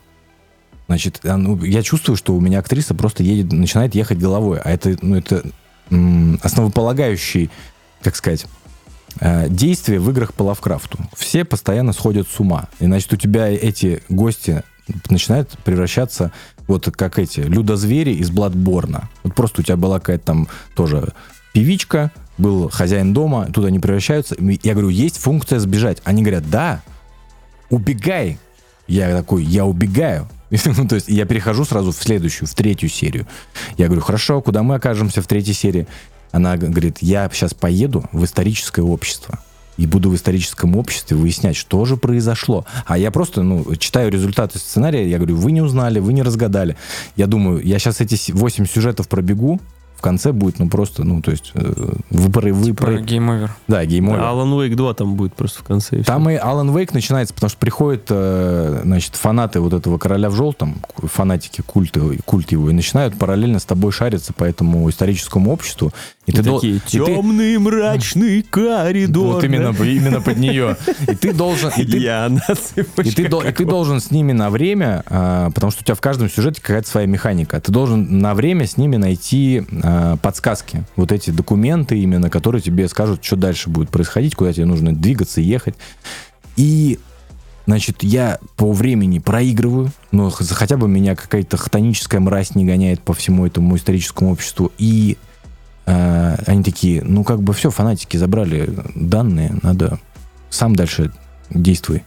Значит, а, ну, я чувствую, что у меня актриса просто едет, начинает ехать головой. А это, ну, это основополагающий, как сказать, э, действие в играх по Лавкрафту. Все постоянно сходят с ума. И, значит, у тебя эти гости начинают превращаться вот как эти людозвери из Бладборна. Вот просто у тебя была какая-то там тоже певичка, был хозяин дома, туда они превращаются. Я говорю, есть функция сбежать. Они говорят, да, убегай. Я такой, я убегаю. Ну, то есть я перехожу сразу в следующую, в третью серию. Я говорю, хорошо, куда мы окажемся в третьей серии? Она говорит, я сейчас поеду в историческое общество. И буду в историческом обществе выяснять, что же произошло. А я просто, ну, читаю результаты сценария, я говорю, вы не узнали, вы не разгадали. Я думаю, я сейчас эти 8 сюжетов пробегу, конце будет, ну, просто, ну, то есть, э, вы, про- вы Про про- game over. Да, game over. Alan Wake 2 там будет просто в конце. и. Там и Alan Wake начинается, потому что приходят, э, значит, фанаты вот этого короля в желтом, фанатики культа, культ его, и начинают параллельно с тобой шариться по этому историческому обществу. И, И ты дол- такие и ты- темный мрачный коридор. вот именно, именно под нее. И ты должен, и ты, Я на и ты, дол- и ты должен с ними на время, а, потому что у тебя в каждом сюжете какая-то своя механика. Ты должен на время с ними найти а, подсказки. Вот эти документы именно, которые тебе скажут, что дальше будет происходить, куда тебе нужно двигаться, ехать. И, значит, я по времени проигрываю, но хотя бы меня какая-то хтоническая мразь не гоняет по всему этому историческому обществу. И а, они такие, ну как бы все, фанатики забрали данные, надо сам дальше действуй.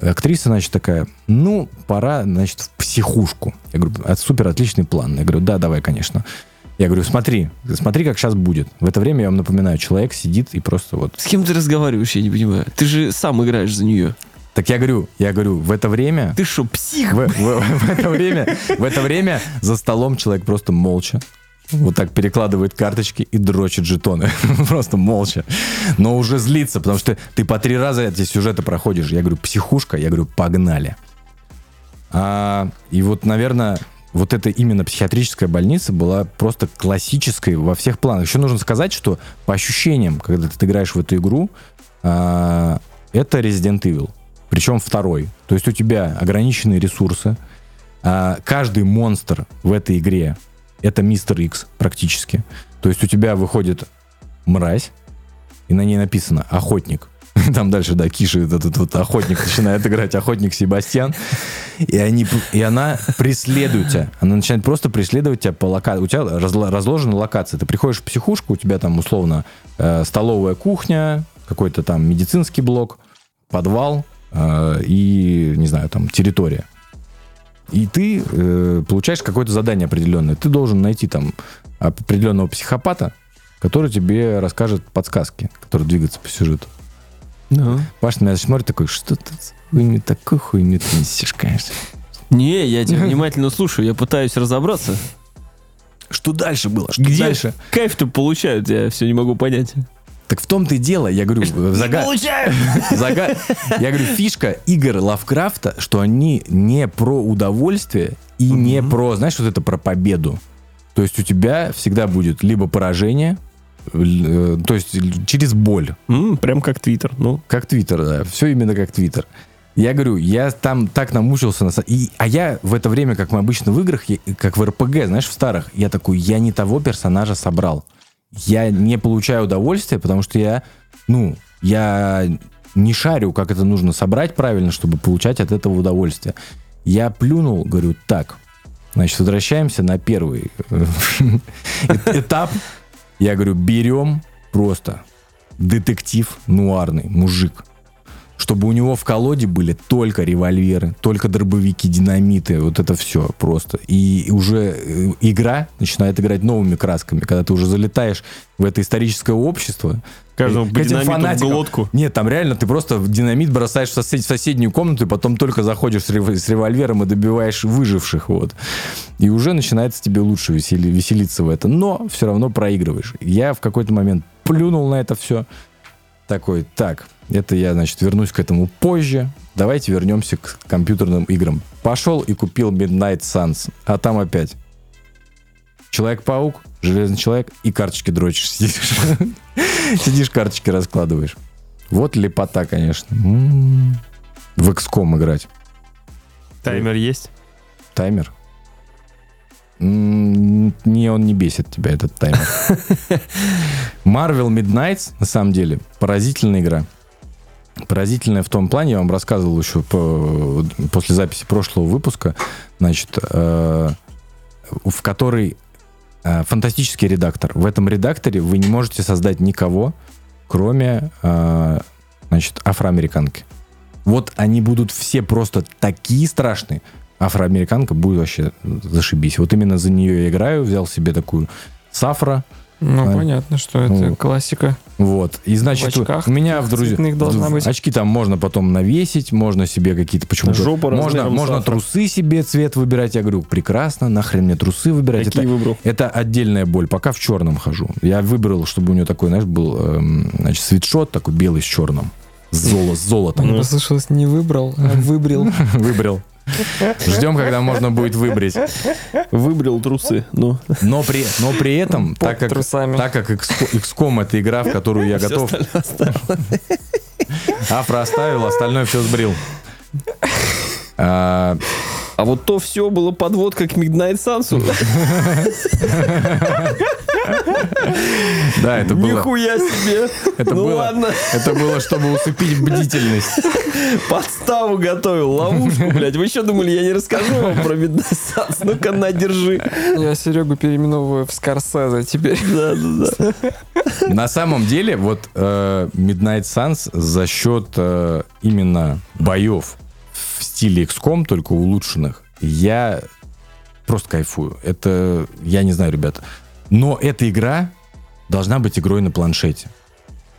Актриса, значит, такая, ну, пора, значит, в психушку. Я говорю, «А, супер, отличный план. Я говорю, да, давай, конечно. Я говорю, смотри, смотри, как сейчас будет. В это время, я вам напоминаю, человек сидит и просто вот... С кем ты разговариваешь, я не понимаю. Ты же сам играешь за нее. Так я говорю, я говорю, в это время... Ты что, псих? В, в- в это время, в это время за столом человек просто молча вот так перекладывает карточки и дрочит жетоны. Просто молча. Но уже злится, потому что ты по три раза эти сюжеты проходишь. Я говорю, психушка, я говорю, погнали. А, и вот, наверное, вот эта именно психиатрическая больница была просто классической во всех планах. Еще нужно сказать, что по ощущениям, когда ты играешь в эту игру, а, это Resident Evil. Причем второй. То есть у тебя ограниченные ресурсы. а, каждый монстр в этой игре это мистер Икс практически. То есть у тебя выходит мразь, и на ней написано «охотник». Там дальше, да, Киша, этот вот охотник начинает играть, охотник Себастьян. И, они, и она преследует тебя. Она начинает просто преследовать тебя по локации. У тебя разла- разложены локации. Ты приходишь в психушку, у тебя там условно э, столовая кухня, какой-то там медицинский блок, подвал э, и, не знаю, там территория. И ты э, получаешь какое-то задание определенное. Ты должен найти там определенного психопата, который тебе расскажет подсказки, которые двигаются по сюжету. Ну. Паш на меня смотрит такой, что ты хуйню, такой хуйню ты несешь, конечно. Не, я тебя внимательно слушаю, я пытаюсь разобраться. Что дальше было? Что Где дальше? кайф-то получают, я все не могу понять. Так в том-то и дело, я говорю, зага- зага- я говорю, фишка игр Лавкрафта, что они не про удовольствие и не про, знаешь, вот это про победу. То есть у тебя всегда будет либо поражение, то есть через боль, М, Прям как Твиттер, ну. как Твиттер, да, все именно как Твиттер. Я говорю, я там так намучился, на, и, а я в это время, как мы обычно в играх, я- как в РПГ, знаешь, в старых, я такой, я не того персонажа собрал. Я не получаю удовольствия, потому что я, ну, я не шарю, как это нужно собрать правильно, чтобы получать от этого удовольствие. Я плюнул, говорю, так, значит, возвращаемся на первый э, этап. Я говорю, берем просто детектив нуарный, мужик. Чтобы у него в колоде были только револьверы, только дробовики, динамиты, вот это все просто. И уже э, игра начинает играть новыми красками, когда ты уже залетаешь в это историческое общество. Каждому К этим фанатикам. глотку. Нет, там реально ты просто динамит бросаешь в, сосед- в соседнюю комнату, и потом только заходишь с, рев- с револьвером и добиваешь выживших. Вот. И уже начинается тебе лучше весели- веселиться в это. Но все равно проигрываешь. Я в какой-то момент плюнул на это все. Такой, так, это я, значит, вернусь к этому позже. Давайте вернемся к компьютерным играм. Пошел и купил Midnight Suns. А там опять Человек-паук, Железный человек и карточки дрочишь. Сидишь, Сидишь, карточки раскладываешь. Вот лепота, конечно. М. В XCOM играть. Таймер есть? Таймер. М, Не, он не бесит тебя, этот таймер. Marvel Midnights, на самом деле, поразительная игра. Поразительная в том плане, я вам рассказывал еще по- после записи прошлого выпуска, значит, э, в которой фантастический редактор. В этом редакторе вы не можете создать никого, кроме, э, значит, афроамериканки. Вот они будут все просто такие страшные. Афроамериканка будет вообще зашибись. Вот именно за нее я играю, взял себе такую Сафра. Ну, А, понятно, что это ну, классика. Вот. И значит, В очках у меня в друзьях... должна быть. Очки там можно потом навесить, можно себе какие-то почему-то... Жопа можно, можно Сафра. трусы себе цвет выбирать. Я говорю, прекрасно, нахрен мне трусы выбирать. Какие Это, выбрал? это отдельная боль. Пока в черном хожу. Я выбрал, чтобы у нее такой, знаешь, был эм, значит, свитшот такой белый с черным. С, золо- с золотом. Мне послышалось, не выбрал, а выбрил. Выбрал. Ждем, когда можно будет выбрать. Выбрал трусы. Ну, Но при, но при этом, Под так как, трусами. так как XCO XCOM это игра, в которую я всё готов, афро оставил, остальное все сбрил. А, А вот то все было подводка к Midnight Suns. да, это было, Нихуя себе. это, ну было, ладно, это было, чтобы усыпить бдительность. подставу готовил, ловушку, блядь. Вы еще думали, я не расскажу вам про Midnight Suns? Ну-ка, на, держи. Я Серегу переименовываю в Скорсезе теперь. Да, да, да. На самом деле, вот э, Midnight Suns за счет э, именно боев в стиле XCOM, только улучшенных, я просто кайфую. Это, я не знаю, ребята. Но эта игра должна быть игрой на планшете.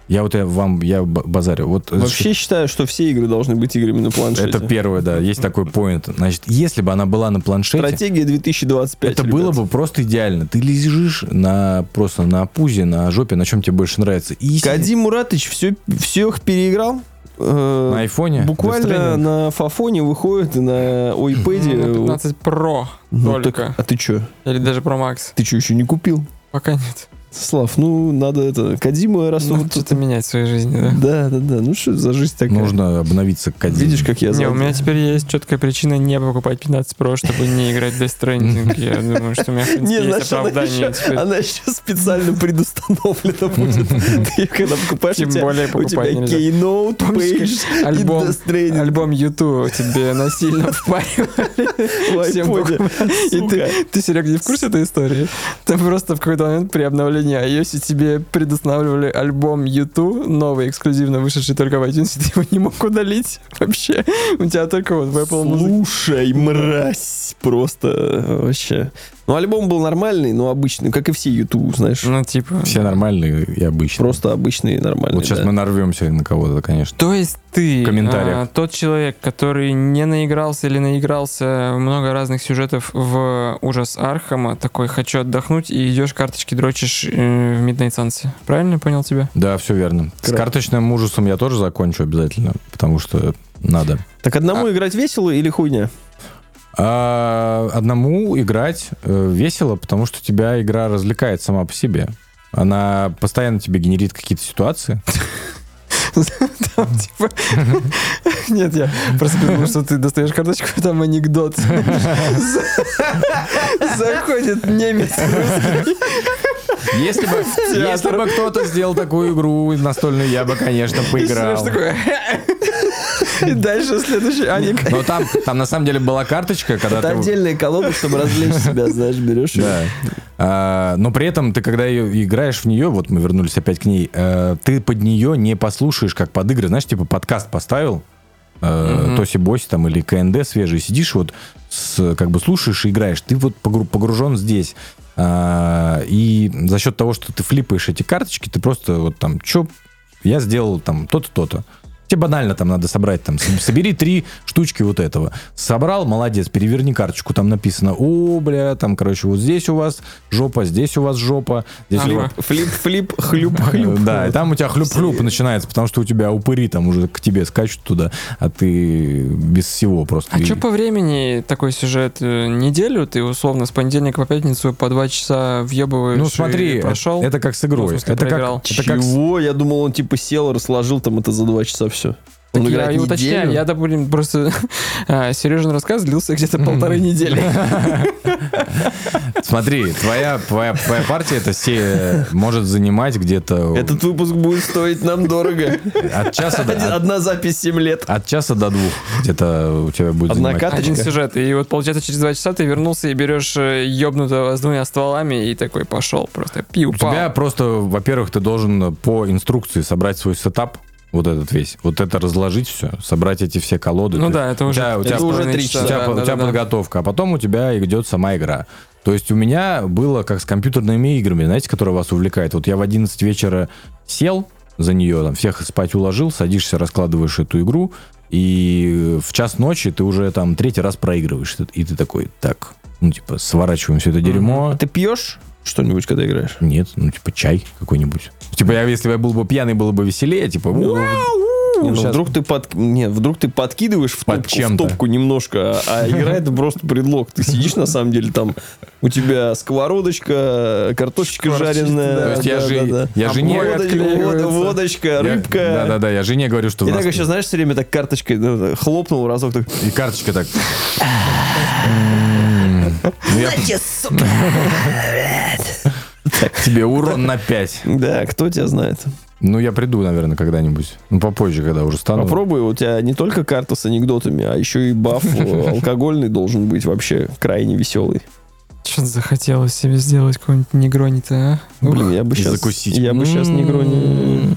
Я вот я вам, я базарю. Вот, э, Вообще считаю, что все игры должны быть играми на планшете. это первое, да, есть такой поинт. Значит, если бы она была на планшете, Стратегия 2025. это ребят. было бы просто идеально. Ты лежишь на, просто на пузе, на жопе, на чем тебе больше нравится. И Кадим Муратович все, все их переиграл. Э, на айфоне. Буквально на фафоне выходит на ойпэде. На 15 Pro Ну, только. так, а ты что? Или даже Pro Max. Ты что, еще не купил? Пока нет. Слав, ну, надо это... Кадима раз Ну, вот что-то менять в своей жизни, да. Да, да, да. Ну, что за жизнь такая? Нужно обновиться к Кадзиме. Видишь, как я Не, у меня теперь есть четкая причина не покупать 15 Pro, чтобы не играть в Death Stranding. Я думаю, что у меня, в принципе, Не, есть оправдание она еще специально предустановлена будет. Ты когда покупаешь, у Тем тебя, более у покупать тебя нельзя. Keynote, Page, альбом- и Death Stranding. Альбом YouTube тебе насильно впаривали. И ты, ты, Серег, не в курсе этой истории? Там просто в какой-то момент при обновлении iOS тебе предустанавливали альбом YouTube, новый, эксклюзивно вышедший только в iTunes, ты его не мог удалить вообще. У тебя только вот в Apple Music. Слушай, мразь, просто э, вообще. Ну, альбом был нормальный, но обычный, как и все YouTube, знаешь. Ну, типа... Все нормальные и обычные. Просто обычный и нормальный. Вот сейчас да. мы нарвемся на кого-то, конечно. То есть ты, В комментариях. а, тот человек, который не наигрался или наигрался много разных сюжетов в ужас Архама, такой «хочу отдохнуть» и идешь карточки дрочишь э, в Midnight Suns. Правильно я понял тебя? Да, все верно. С Кра- карточным ужасом я тоже закончу обязательно, потому что надо. Так одному играть весело или хуйня? А одному играть э, весело, потому что тебя игра развлекает сама по себе. Она постоянно тебе генерит какие-то ситуации. Там, типа... Нет, я просто подумал, что ты достаешь карточку, и там анекдот. Заходит немец. Если бы, если бы кто-то сделал такую игру настольную, я бы, конечно, поиграл. И дальше следующий Аник. Но там, там на самом деле была карточка, когда Это ты... отдельная колода, чтобы развлечь себя, знаешь, берешь. и- Да. А, но при этом ты, когда ее играешь в нее, вот мы вернулись опять к ней, э, ты под нее не послушаешь, как под игры. Знаешь, типа подкаст поставил, Мгм. Тоси Боси там или КНД свежий, сидишь вот, с, как бы слушаешь и играешь. Ты вот погру- погружен здесь. А, и за счет того, что ты флипаешь эти карточки, ты просто вот там, что я сделал там то-то, то-то. Тебе банально там надо собрать, там, собери три штучки вот этого. Собрал, молодец, переверни карточку, там написано, о, бля, там, короче, вот здесь у вас жопа, здесь у вас жопа, здесь у вас... Ага. Флип, флип, хлюп, хлюп. Да, и там у тебя хлюп-хлюп начинается, потому что у тебя упыри там уже к тебе скачут туда, а ты без всего просто. А что по времени такой сюжет? Э, Неделю ты условно с понедельника по пятницу по два часа въебываешь Ну смотри, прошел? это как с Ну, игрой. смысле, это, как, это как с- Чего? Я думал, он типа сел, разложил там это за два часа все. Так Он я играет и уточняю, неделю? я, допустим, просто Сережин рассказ длился где-то полторы недели. Смотри, твоя, твоя, твоя партия это се- может занимать где-то Этот выпуск будет стоить нам дорого. от часа до, от, Одна запись 7 лет. от часа до двух где-то у тебя будет Одна занимать. карточка. Один сюжет. И вот, получается, через два часа ты вернулся и берешь э, ёбнутого с двумя стволами и такой пошел просто пиу У тебя просто, во-первых, ты должен по инструкции собрать свой сетап, вот этот весь, вот это разложить все, собрать эти все колоды. Ну То да, это уже, у тебя это уже уже три три у тебя, часа. у да, тебя да, подготовка, а потом у тебя идет сама игра. То есть у меня было как с компьютерными играми, знаете, которые вас увлекают. Вот я в 11 вечера сел за нее, там, всех спать уложил, садишься, раскладываешь эту игру, и в час ночи ты уже там третий раз проигрываешь. И ты такой, так, ну, типа, сворачиваем все это дерьмо. А ты пьешь что-нибудь, когда играешь? Нет, ну, типа, чай какой-нибудь. Типа, я, если бы я был бы пьяный, было бы веселее, типа! Не, ну, Щас- вдруг ты под... Нет, вдруг ты подкидываешь в Под топку, в топку немножко, а, а игра это просто предлог. Ты сидишь на самом деле там, у тебя сковородочка, картошечка жареная. То есть я же- я жене- отклеивается. вод- водочка, Я- рыбка. Да-да-да, я жене говорю, что... нас так еще, знаешь, все время так карточкой ну, хлопнул разок. Так, И карточка так. М, ну, я- Тебе урон на 5. да, кто тебя знает. Ну, я приду, наверное, когда-нибудь. Ну, попозже, когда уже стану. Попробуй, у тебя не только карта с анекдотами, а еще и баф э, алкогольный должен быть вообще крайне веселый. Что-то захотелось себе сделать какой-нибудь негрони-то, а? Блин, я бы сейчас... закусить. Я бы сейчас негрони...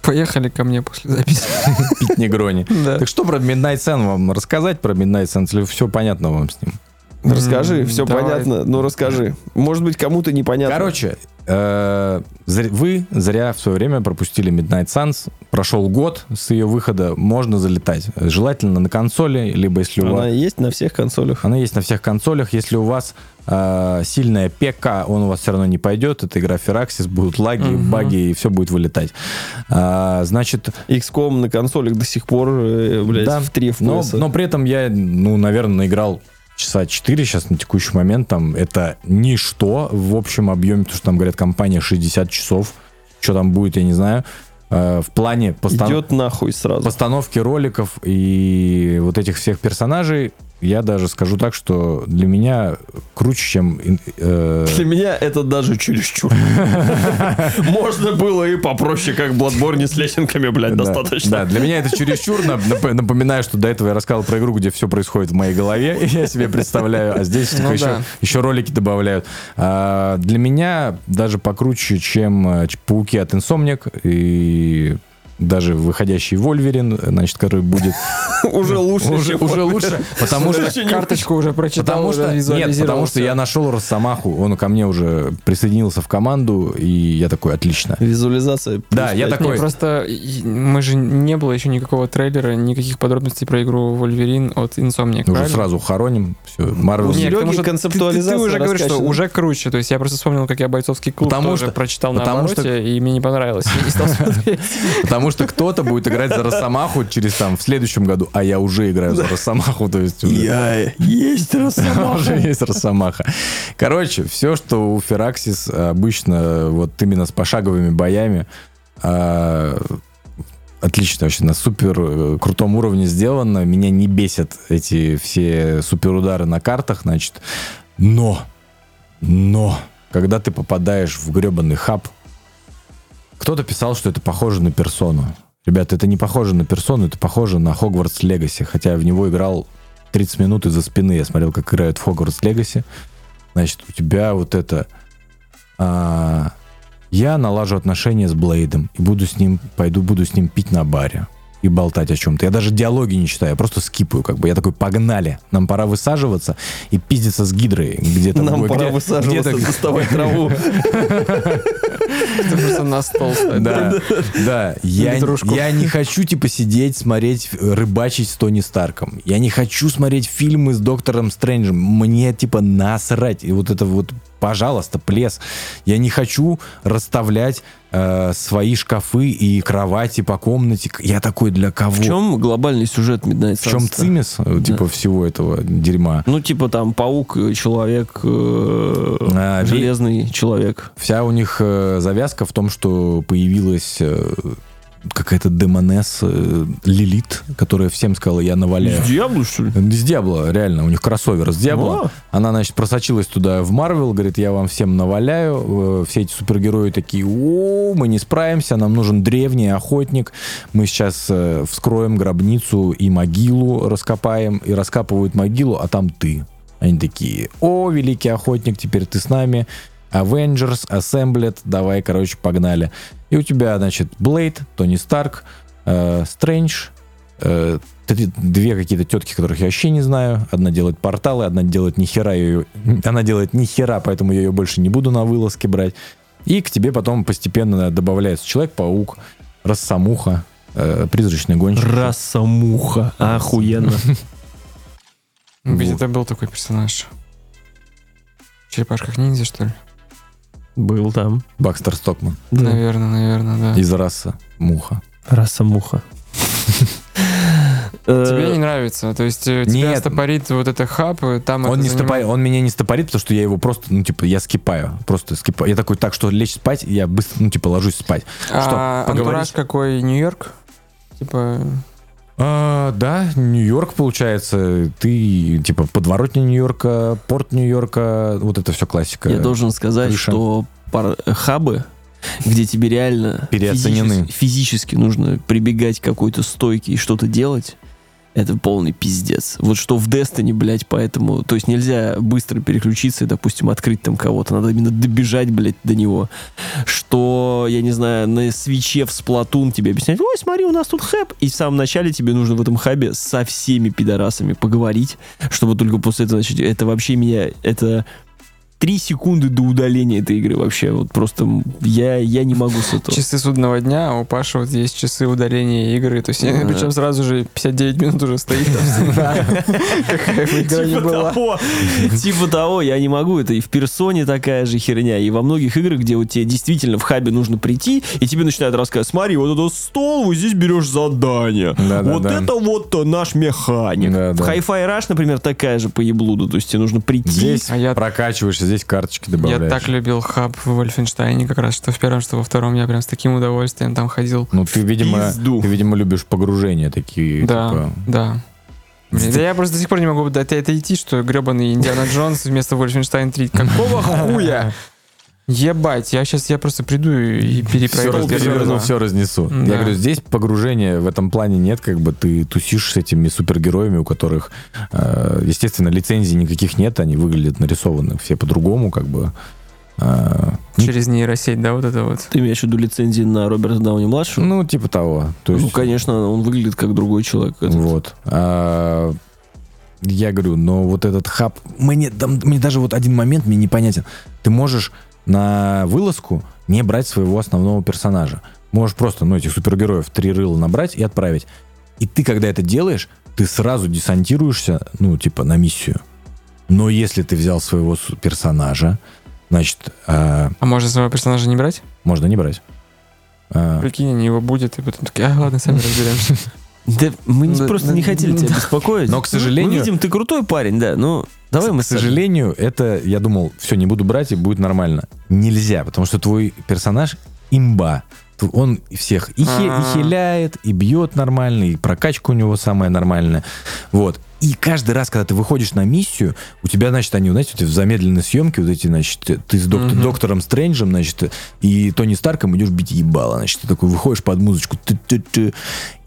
Поехали ко мне после записи. Пить негрони. Так что про Midnight Sun вам рассказать про Midnight Sun, если все понятно вам с ним? Расскажи, все давай. понятно, ну расскажи. Может быть, кому-то непонятно. Короче, э, вы зря в свое время пропустили Midnight Suns. Прошел год с ее выхода, можно залетать. Желательно на консоли, либо если у она вас... есть на всех консолях. Она есть на всех консолях. Если у вас э, сильная ПК, он у вас все равно не пойдет. Это игра Firaxis, будут лаги, Мгм. баги, и все будет вылетать. А, значит, XCOM на консолях до сих пор, э, блядь, Да, в 3 но, FPS. но при этом я, ну, наверное, наиграл часа 4 сейчас на текущий момент, там это ничто в общем объеме, потому что там, говорят, компания 60 часов, что там будет, я не знаю. Э, в плане постан- Идет нахуй сразу. постановки роликов и вот этих всех персонажей, я даже скажу так, что для меня круче, чем... э, Для меня это даже чересчур. Можно было и попроще, как Bloodborne с лесенками, блядь, достаточно. Да, для меня это чересчур. Нап- нап- Напоминаю, что до этого я рассказывал про игру, где все происходит в моей голове, и я себе представляю, а здесь Ну еще, ролики добавляют. А, для меня даже покруче, чем э, пауки от Insomniac и даже выходящий Вольверин, значит, который будет Уже лучше, уже, лучше, потому что Карточку уже прочитал, Потому уже что, нет, потому что я нашел Росомаху, он ко мне уже присоединился в команду, и я такой, отлично. Визуализация. Да, я такой- просто мы же не было еще никакого трейлера, никаких подробностей про игру Вольверин от Insomniac, Уже сразу хороним, все, Марвел. У Нет, потому что концептуализация Ты, уже говоришь, что уже круче. То есть я просто вспомнил, как я бойцовский клуб Потому тоже что- прочитал на потому обороте, и мне не понравилось. Я не стал смотреть. Потому что кто-то будет играть за Росомаху через там в следующем году, а я уже играю за Росомаху, то есть уже, Я есть уже Росомаха. есть Росомаха. Короче, все, что у Фераксис обычно вот именно с пошаговыми боями, а, отлично вообще, на супер э, крутом уровне сделано. Меня не бесят эти все суперудары на картах, значит. Но, но, когда ты попадаешь в гребаный хаб, кто-то писал, что это похоже на персону. Ребята, это не похоже на персону, это похоже на Хогвартс Легаси. Хотя я в него играл 30 минут из-за спины. Я смотрел, как играют в Хогвартс Легаси. Значит, у тебя вот это... а, я налажу отношения с Блейдом и буду с ним, пойду, буду с ним пить на баре и болтать о чем-то. Я даже диалоги не читаю, я просто скипаю, как бы. Я такой, погнали, нам пора высаживаться и пиздиться с гидрой где-то. Нам пора высаживаться, доставать траву. Просто на стол. Да, да. Я, я не хочу, типа, сидеть, смотреть, э, рыбачить с Тони Старком. Я не хочу смотреть фильмы с Доктором Стрэнджем. Мне, типа, насрать. И вот это вот, пожалуйста, плес. Я не хочу расставлять э, свои шкафы и кровати по комнате. Я такой, для кого? В чем глобальный сюжет Midnight В чем цимис, э, типа, всего этого дерьма? Ну, типа там паук, э, человек, э, А, железный человек. Вся у них э, завязка в том, что появилась э, какая-то демонесса э, Лилит, которая всем сказала, я наваляю. Дьявол, что ли? С Диабло, реально, у них кроссовер с Диабло. О. Она, значит, просочилась туда в Марвел, говорит, я вам всем наваляю. Э, Все эти супергерои такие, о, мы не справимся, нам нужен древний охотник. Мы сейчас э, вскроем гробницу и могилу раскопаем. И раскапывают могилу, а там ты. Они такие, о, великий охотник, теперь ты с нами. Avengers, Assembled, давай, короче, погнали. И у тебя, значит, Блейд, Тони Старк, э, Стрэндж, э, две какие-то тетки, которых я вообще не знаю. Одна делает порталы, одна делает нихера ее... Она делает нихера, поэтому я ее больше не буду на вылазке брать. И к тебе потом постепенно добавляется Человек-паук, Рассамуха, э, Призрачный гонщик. Раса муха. Охуенно. Ведь это был такой персонаж. В черепашках ниндзя, что ли? Был там. Бакстер Стокман Да. Наверное, наверное, да. из раса Муха. Раса муха. Тебе Э, не нравится? То есть э, тебя Нет. стопорит вот это хаб, и там Он, это не занимает- стопорит, он меня не стопорит, потому что я его просто, ну, типа, я скипаю. Просто скипаю. Я такой, так, что лечь спать, я быстро, ну, типа, ложусь спать. А Что, антураж какой? Нью-Йорк? Типа... А, да, Нью-Йорк, получается. Ты, типа, подворотня Нью-Йорка, порт Нью-Йорка, вот это все классика. Я должен сказать, крыша. что пар- хабы, где тебе реально Переоценены. физически, физически нужно прибегать к какой-то стойке и что-то делать, это полный пиздец. Вот что в Destiny, блядь, поэтому... То есть нельзя быстро переключиться и, допустим, открыть там кого-то. Надо именно добежать, блядь, до него. Что, я не знаю, на свече в Splatoon тебе объясняют, ой, смотри, у нас тут хэп. И в самом начале тебе нужно в этом хабе со всеми пидорасами поговорить, чтобы только после этого начать. Это вообще меня... Это три секунды до удаления этой игры вообще. Вот просто я, я не могу с этого. Часы судного дня, а у Паши вот есть часы удаления игры. То есть, причем сразу же 59 минут уже стоит там всегда. Какая бы игра ни Типа была. того, типа того, я не могу. Это и в персоне такая же херня, и во многих играх, где вот тебе действительно в хабе нужно прийти, и тебе начинают рассказывать, смотри, вот этот стол, вот здесь берешь задание. Вот это вот наш механик. В Hi-Fi Rush, например, такая же поеблуда. То есть тебе нужно прийти. Здесь А прокачиваешься, здесь карточки Я добавляешь. так любил хаб в Вольфенштайне, как раз что в первом, что во втором. Я прям с таким удовольствием там ходил. Ну, ты, видимо, Пизду. ты, видимо, любишь погружения такие, Да, типа... да. Блин, да я просто до сих пор не могу до это идти, что гребаный Индиана Джонс вместо Вольфенштайн 3. Какого хуя? Ебать, я сейчас я просто приду и Все, перепройду. раз- первый все, раз. разнесу. Да. Я говорю, здесь погружения в этом плане нет, как бы ты тусишь с этими супергероями, у которых, э, естественно, лицензий никаких нет, они выглядят нарисованы все по-другому, как бы. Э, Через нейросеть, да, вот это вот. Ты имеешь в виду лицензии на Роберта Дауни-младшего? ну, типа того. То есть, ну, конечно, он выглядит как другой человек. Этот. Вот. А, я говорю, но вот этот хаб, мне, мне даже вот один момент мне непонятен. Ты можешь на вылазку не брать своего основного персонажа. Можешь просто, ну, этих супергероев три рыла набрать и отправить. И ты, когда это делаешь, ты сразу десантируешься, ну, типа, на миссию. Но если ты взял своего персонажа, значит, а, А можно своего персонажа не брать? можно не брать. А, Прикинь, они его будет, и потом такие, а, ладно, сами разберемся. Да мы не- Да, просто да, не хотели да. тебя беспокоить. Но, к сожалению- Мы видим, ты крутой парень, да. Ну, давай мы к сожалению, это, я думал, все, не буду брать, и будет нормально. Нельзя, потому что твой персонаж имба. Он всех и, хе- и А. хиляет, и бьет нормально, и прокачка у него самая нормальная. Вот. И каждый раз, когда ты выходишь на миссию, у тебя, значит, они, знаете, вот в замедленной съемке, вот эти, значит, ты с док- Мгм. доктором Стрэнджем, значит, и Тони Старком идешь бить ебало, значит, ты такой выходишь под музычку, ты-ты-ты,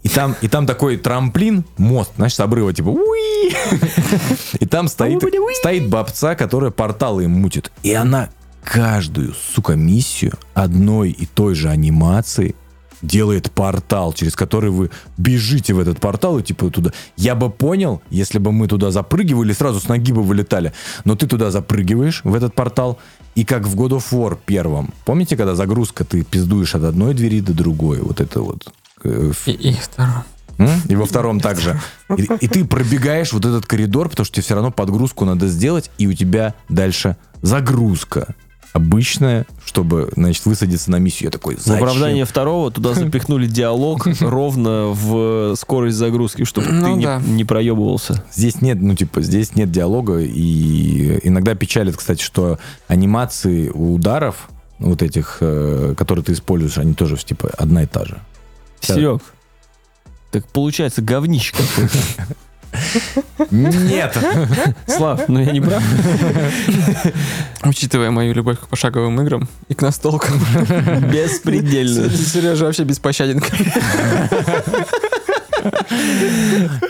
и там, и там такой трамплин, мост, знаешь, с обрыва, типа, уи! И там стоит, стоит бабца, которая порталы им мутит. И она каждую, сука, миссию одной и той же анимации делает портал, через который вы бежите в этот портал и типа туда. Я бы понял, если бы мы туда запрыгивали, сразу с ноги бы вылетали. Но ты туда запрыгиваешь, в этот портал, и как в God of War первом. Помните, когда загрузка, ты пиздуешь от одной двери до другой? Вот это вот. э, И, и второй. М? И во втором также. И, и ты пробегаешь вот этот коридор, потому что тебе все равно подгрузку надо сделать, и у тебя дальше загрузка. Обычная, чтобы, значит, высадиться на миссию. Я такой, В зачем? оправдание второго туда запихнули диалог ровно в скорость загрузки, чтобы ты Ну не, да. не проебывался. Здесь нет, ну, типа, здесь нет диалога, и иногда печалит, кстати, что анимации ударов, вот этих, э, которые ты используешь, они тоже, типа, одна и та же. Серег, так получается говнище какое-то. Нет! Слав, ну я не прав? Учитывая мою любовь к пошаговым играм и к настолкам. Беспредельно. Сережа вообще беспощаден.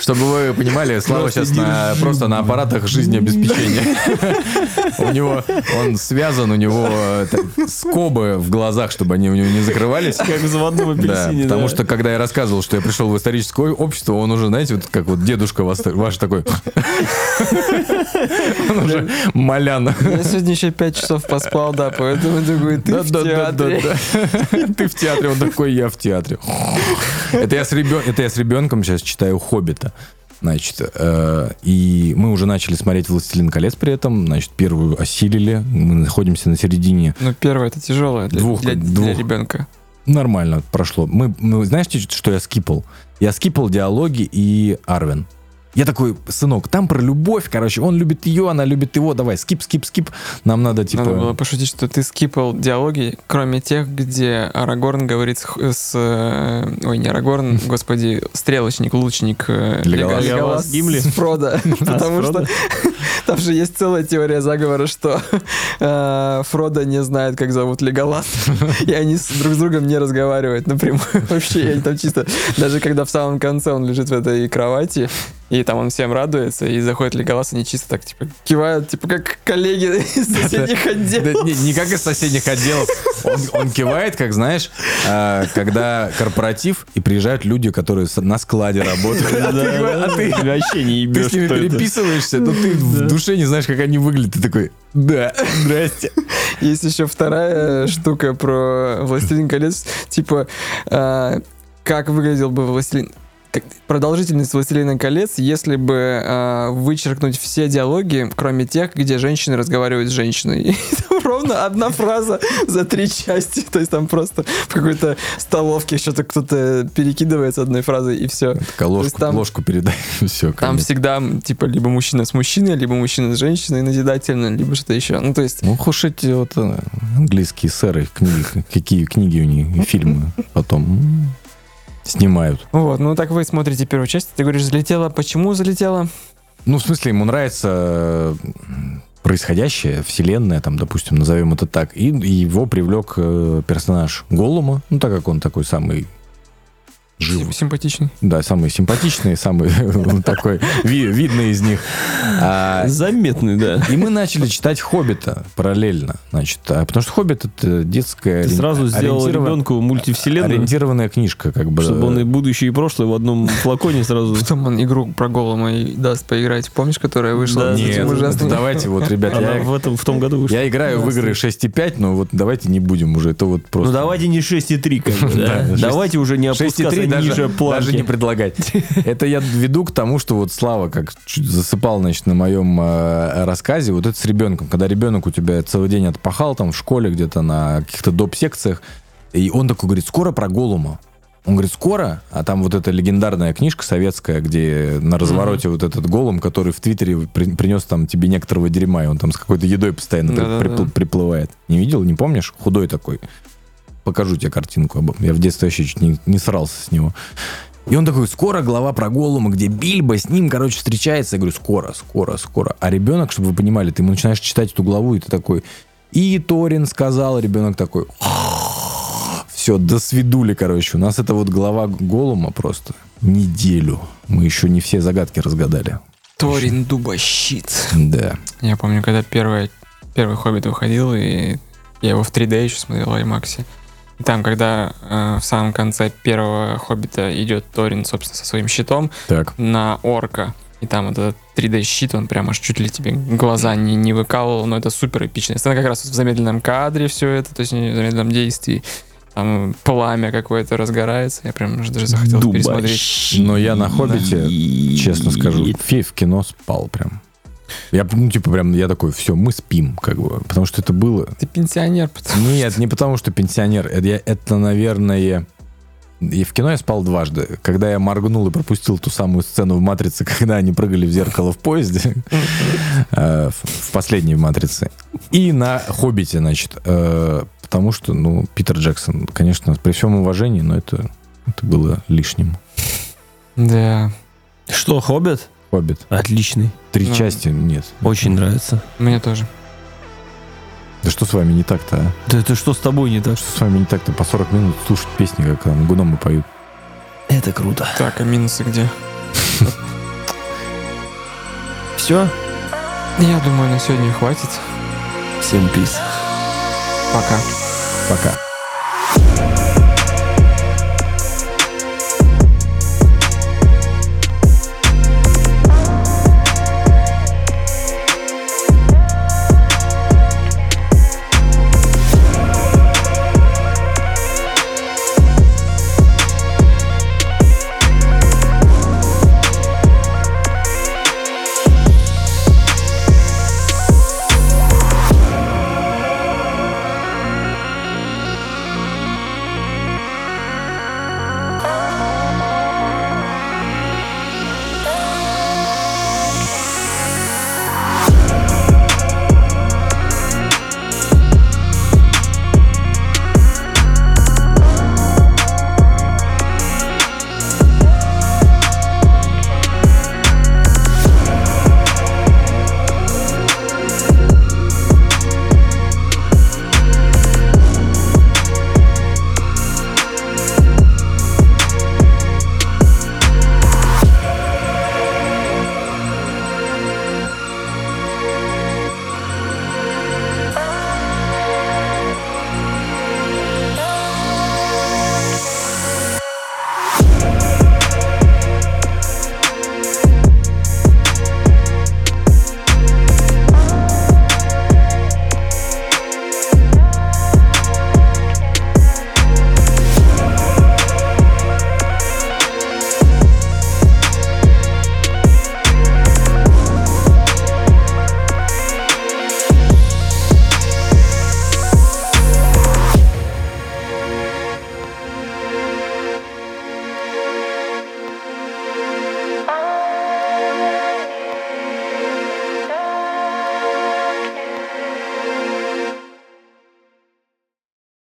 Чтобы вы понимали, Слава сейчас на- просто на аппаратах жизнеобеспечения. У него, он связан, у него скобы в глазах, чтобы они у него не закрывались. Как в заводном Да, апельсине. потому да. что когда я рассказывал, что я пришел в историческое общество, он уже, знаете, вот как вот дедушка вас, ваш такой. Он уже малян. Я сегодня еще 5 часов поспал, да, поэтому такой, ты в театре. да. Ты в театре, он такой, я в театре. Это я с ребен- это я с ребенком сейчас читаю «Хоббита». Значит, э, и мы уже начали смотреть «Властелин колец» при этом. Значит, первую осилили. Мы находимся на середине. Ну, первое, это тяжелое для, Двух- для- для двух. ребенка. Нормально прошло. Мы, мы- знаете, что я скипал? Я скипал диалоги и Арвен. Я такой, сынок, там про любовь, короче, он любит ее, она любит его, давай, скип, скип, скип. Нам надо, типа... Надо было пошутить, что ты скипал диалоги, кроме тех, где Арагорн говорит с... с, э, ой, не Арагорн, господи, стрелочник, лучник. э, Леголас. Леголас Гимли? с Фродо. Потому с что там же есть целая теория заговора, что э, Фродо не знает, как зовут Леголас, и они друг с другом не разговаривают напрямую. Вообще, они там чисто... Даже когда в самом конце он лежит в этой кровати, и там он всем радуется, и заходит Леголас, они чисто так, типа, кивают, типа, как коллеги из соседних Да, отделов. не, не как из соседних отделов. Он, он кивает, как знаешь, а, когда корпоратив, и приезжают люди, которые на складе работают. А ты, а ты- вообще не ты ебешь, с ними переписываешься, но ты в душе не знаешь, как они выглядят. Ты такой, да, здрасте. Есть еще вторая штука про «Властелин колец», типа, а, как выглядел бы «Властелин...» как- Продолжительность «Властелина колец», если бы а, вычеркнуть все диалоги, кроме тех, где женщины разговаривают с женщиной. И там ровно одна фраза за три части. То есть там просто в какой-то столовке что-то кто-то перекидывается одной фразой, и все. Такая ложку, там- ложку передай. Все, Там всегда, типа, либо мужчина с мужчиной, либо мужчина с женщиной назидательно, либо что-то еще. Ну, то есть, Ну, уж эти вот э, английские сэры, книги, какие книги у них, и фильмы потом снимают. вот, ну так вы смотрите первую часть, ты говоришь, залетела. Почему залетела? Ну, в смысле, ему нравится происходящее, вселенная, там, допустим, назовем это так, и, и его привлек э, персонаж Голума, ну, так как он такой самый живой. Симпатичный. Да, самый симпатичный, самый такой ви- видный из них. А, Заметный, да. И мы начали читать «Хоббита» параллельно, значит, а, потому что «Хоббит» — это детская... Ты сразу сделал ребенку мультивселенную, Ориентированная книжка, как бы. чтобы он и будущее, и прошлое в одном флаконе сразу... Потом он игру про голома и даст поиграть. Помнишь, которая вышла? Нет, давайте вот, ребят, я, в, этом, в том году вышла. я играю в игры 6.5, но вот давайте не будем уже, это вот просто... Ну давайте не 6,3, как бы, Давайте уже не опускаться 6.3 даже, даже не предлагать. Это я веду к тому, что вот Слава как чуть засыпал, значит, на моем э, рассказе, вот это с ребенком, когда ребенок у тебя целый день отпахал там в школе где-то на каких-то доп-секциях, и он такой говорит, скоро про Голума. Он говорит, скоро, а там вот эта легендарная книжка советская, где на развороте вот этот голум, который в Твиттере при- принес там тебе некоторого дерьма, и он там с какой-то едой постоянно Да-да-да. припл- приплывает. Не видел, не помнишь? Худой такой. Покажу тебе картинку. об- Я в детстве вообще чуть не, не срался с него. И он такой, скоро глава про Голума, где Бильбо с ним, короче, встречается. Я говорю, скоро, скоро, скоро. А ребенок, чтобы вы понимали, ты ему начинаешь читать эту главу, и ты такой, и Торин сказал, ребенок такой, все, до свидули, короче. У нас это вот глава Голума просто неделю. Мы еще не все загадки разгадали. Торин Дубощит. Да. Я помню, когда первый, первый «Хоббит» выходил, и я его в 3D еще смотрел в IMAX. И там, когда э, в самом конце первого «Хоббита» идет Торин, собственно, со своим щитом Так. на орка, и там вот этот 3D-щит, он прям аж чуть ли тебе глаза не, не выкалывал, но это супер эпичная сцена, как раз вот в замедленном кадре все это, то есть не в замедленном действии. Там пламя какое-то разгорается, я прям даже захотел пересмотреть. Но я на «Хоббите», честно скажу, фи- в кино спал прям. Я, ну, типа, прям, я такой, все, мы спим, как бы, потому что это было... Ты пенсионер, потому Нет, не потому что пенсионер, это, я- это, наверное... И в кино я спал дважды. Когда я моргнул и пропустил ту самую сцену в «Матрице», когда они прыгали в зеркало в поезде, э, в в последней «Матрице». И на «Хоббите», значит, э, потому что, ну, Питер Джексон, конечно, при всем уважении, но это, это было лишним. Да, Что, Хоббит? «Хоббит». Отличный. Три Ну. части нет. Очень нравится. мне тоже. Да что с вами не так-то, а? Да это что с тобой не так? Что с вами не так-то? По 40 минут слушать песни, как там гномы поют. Это круто. Так, а минусы где? Все? Я думаю, на сегодня хватит. Всем пиз. Пока. Пока.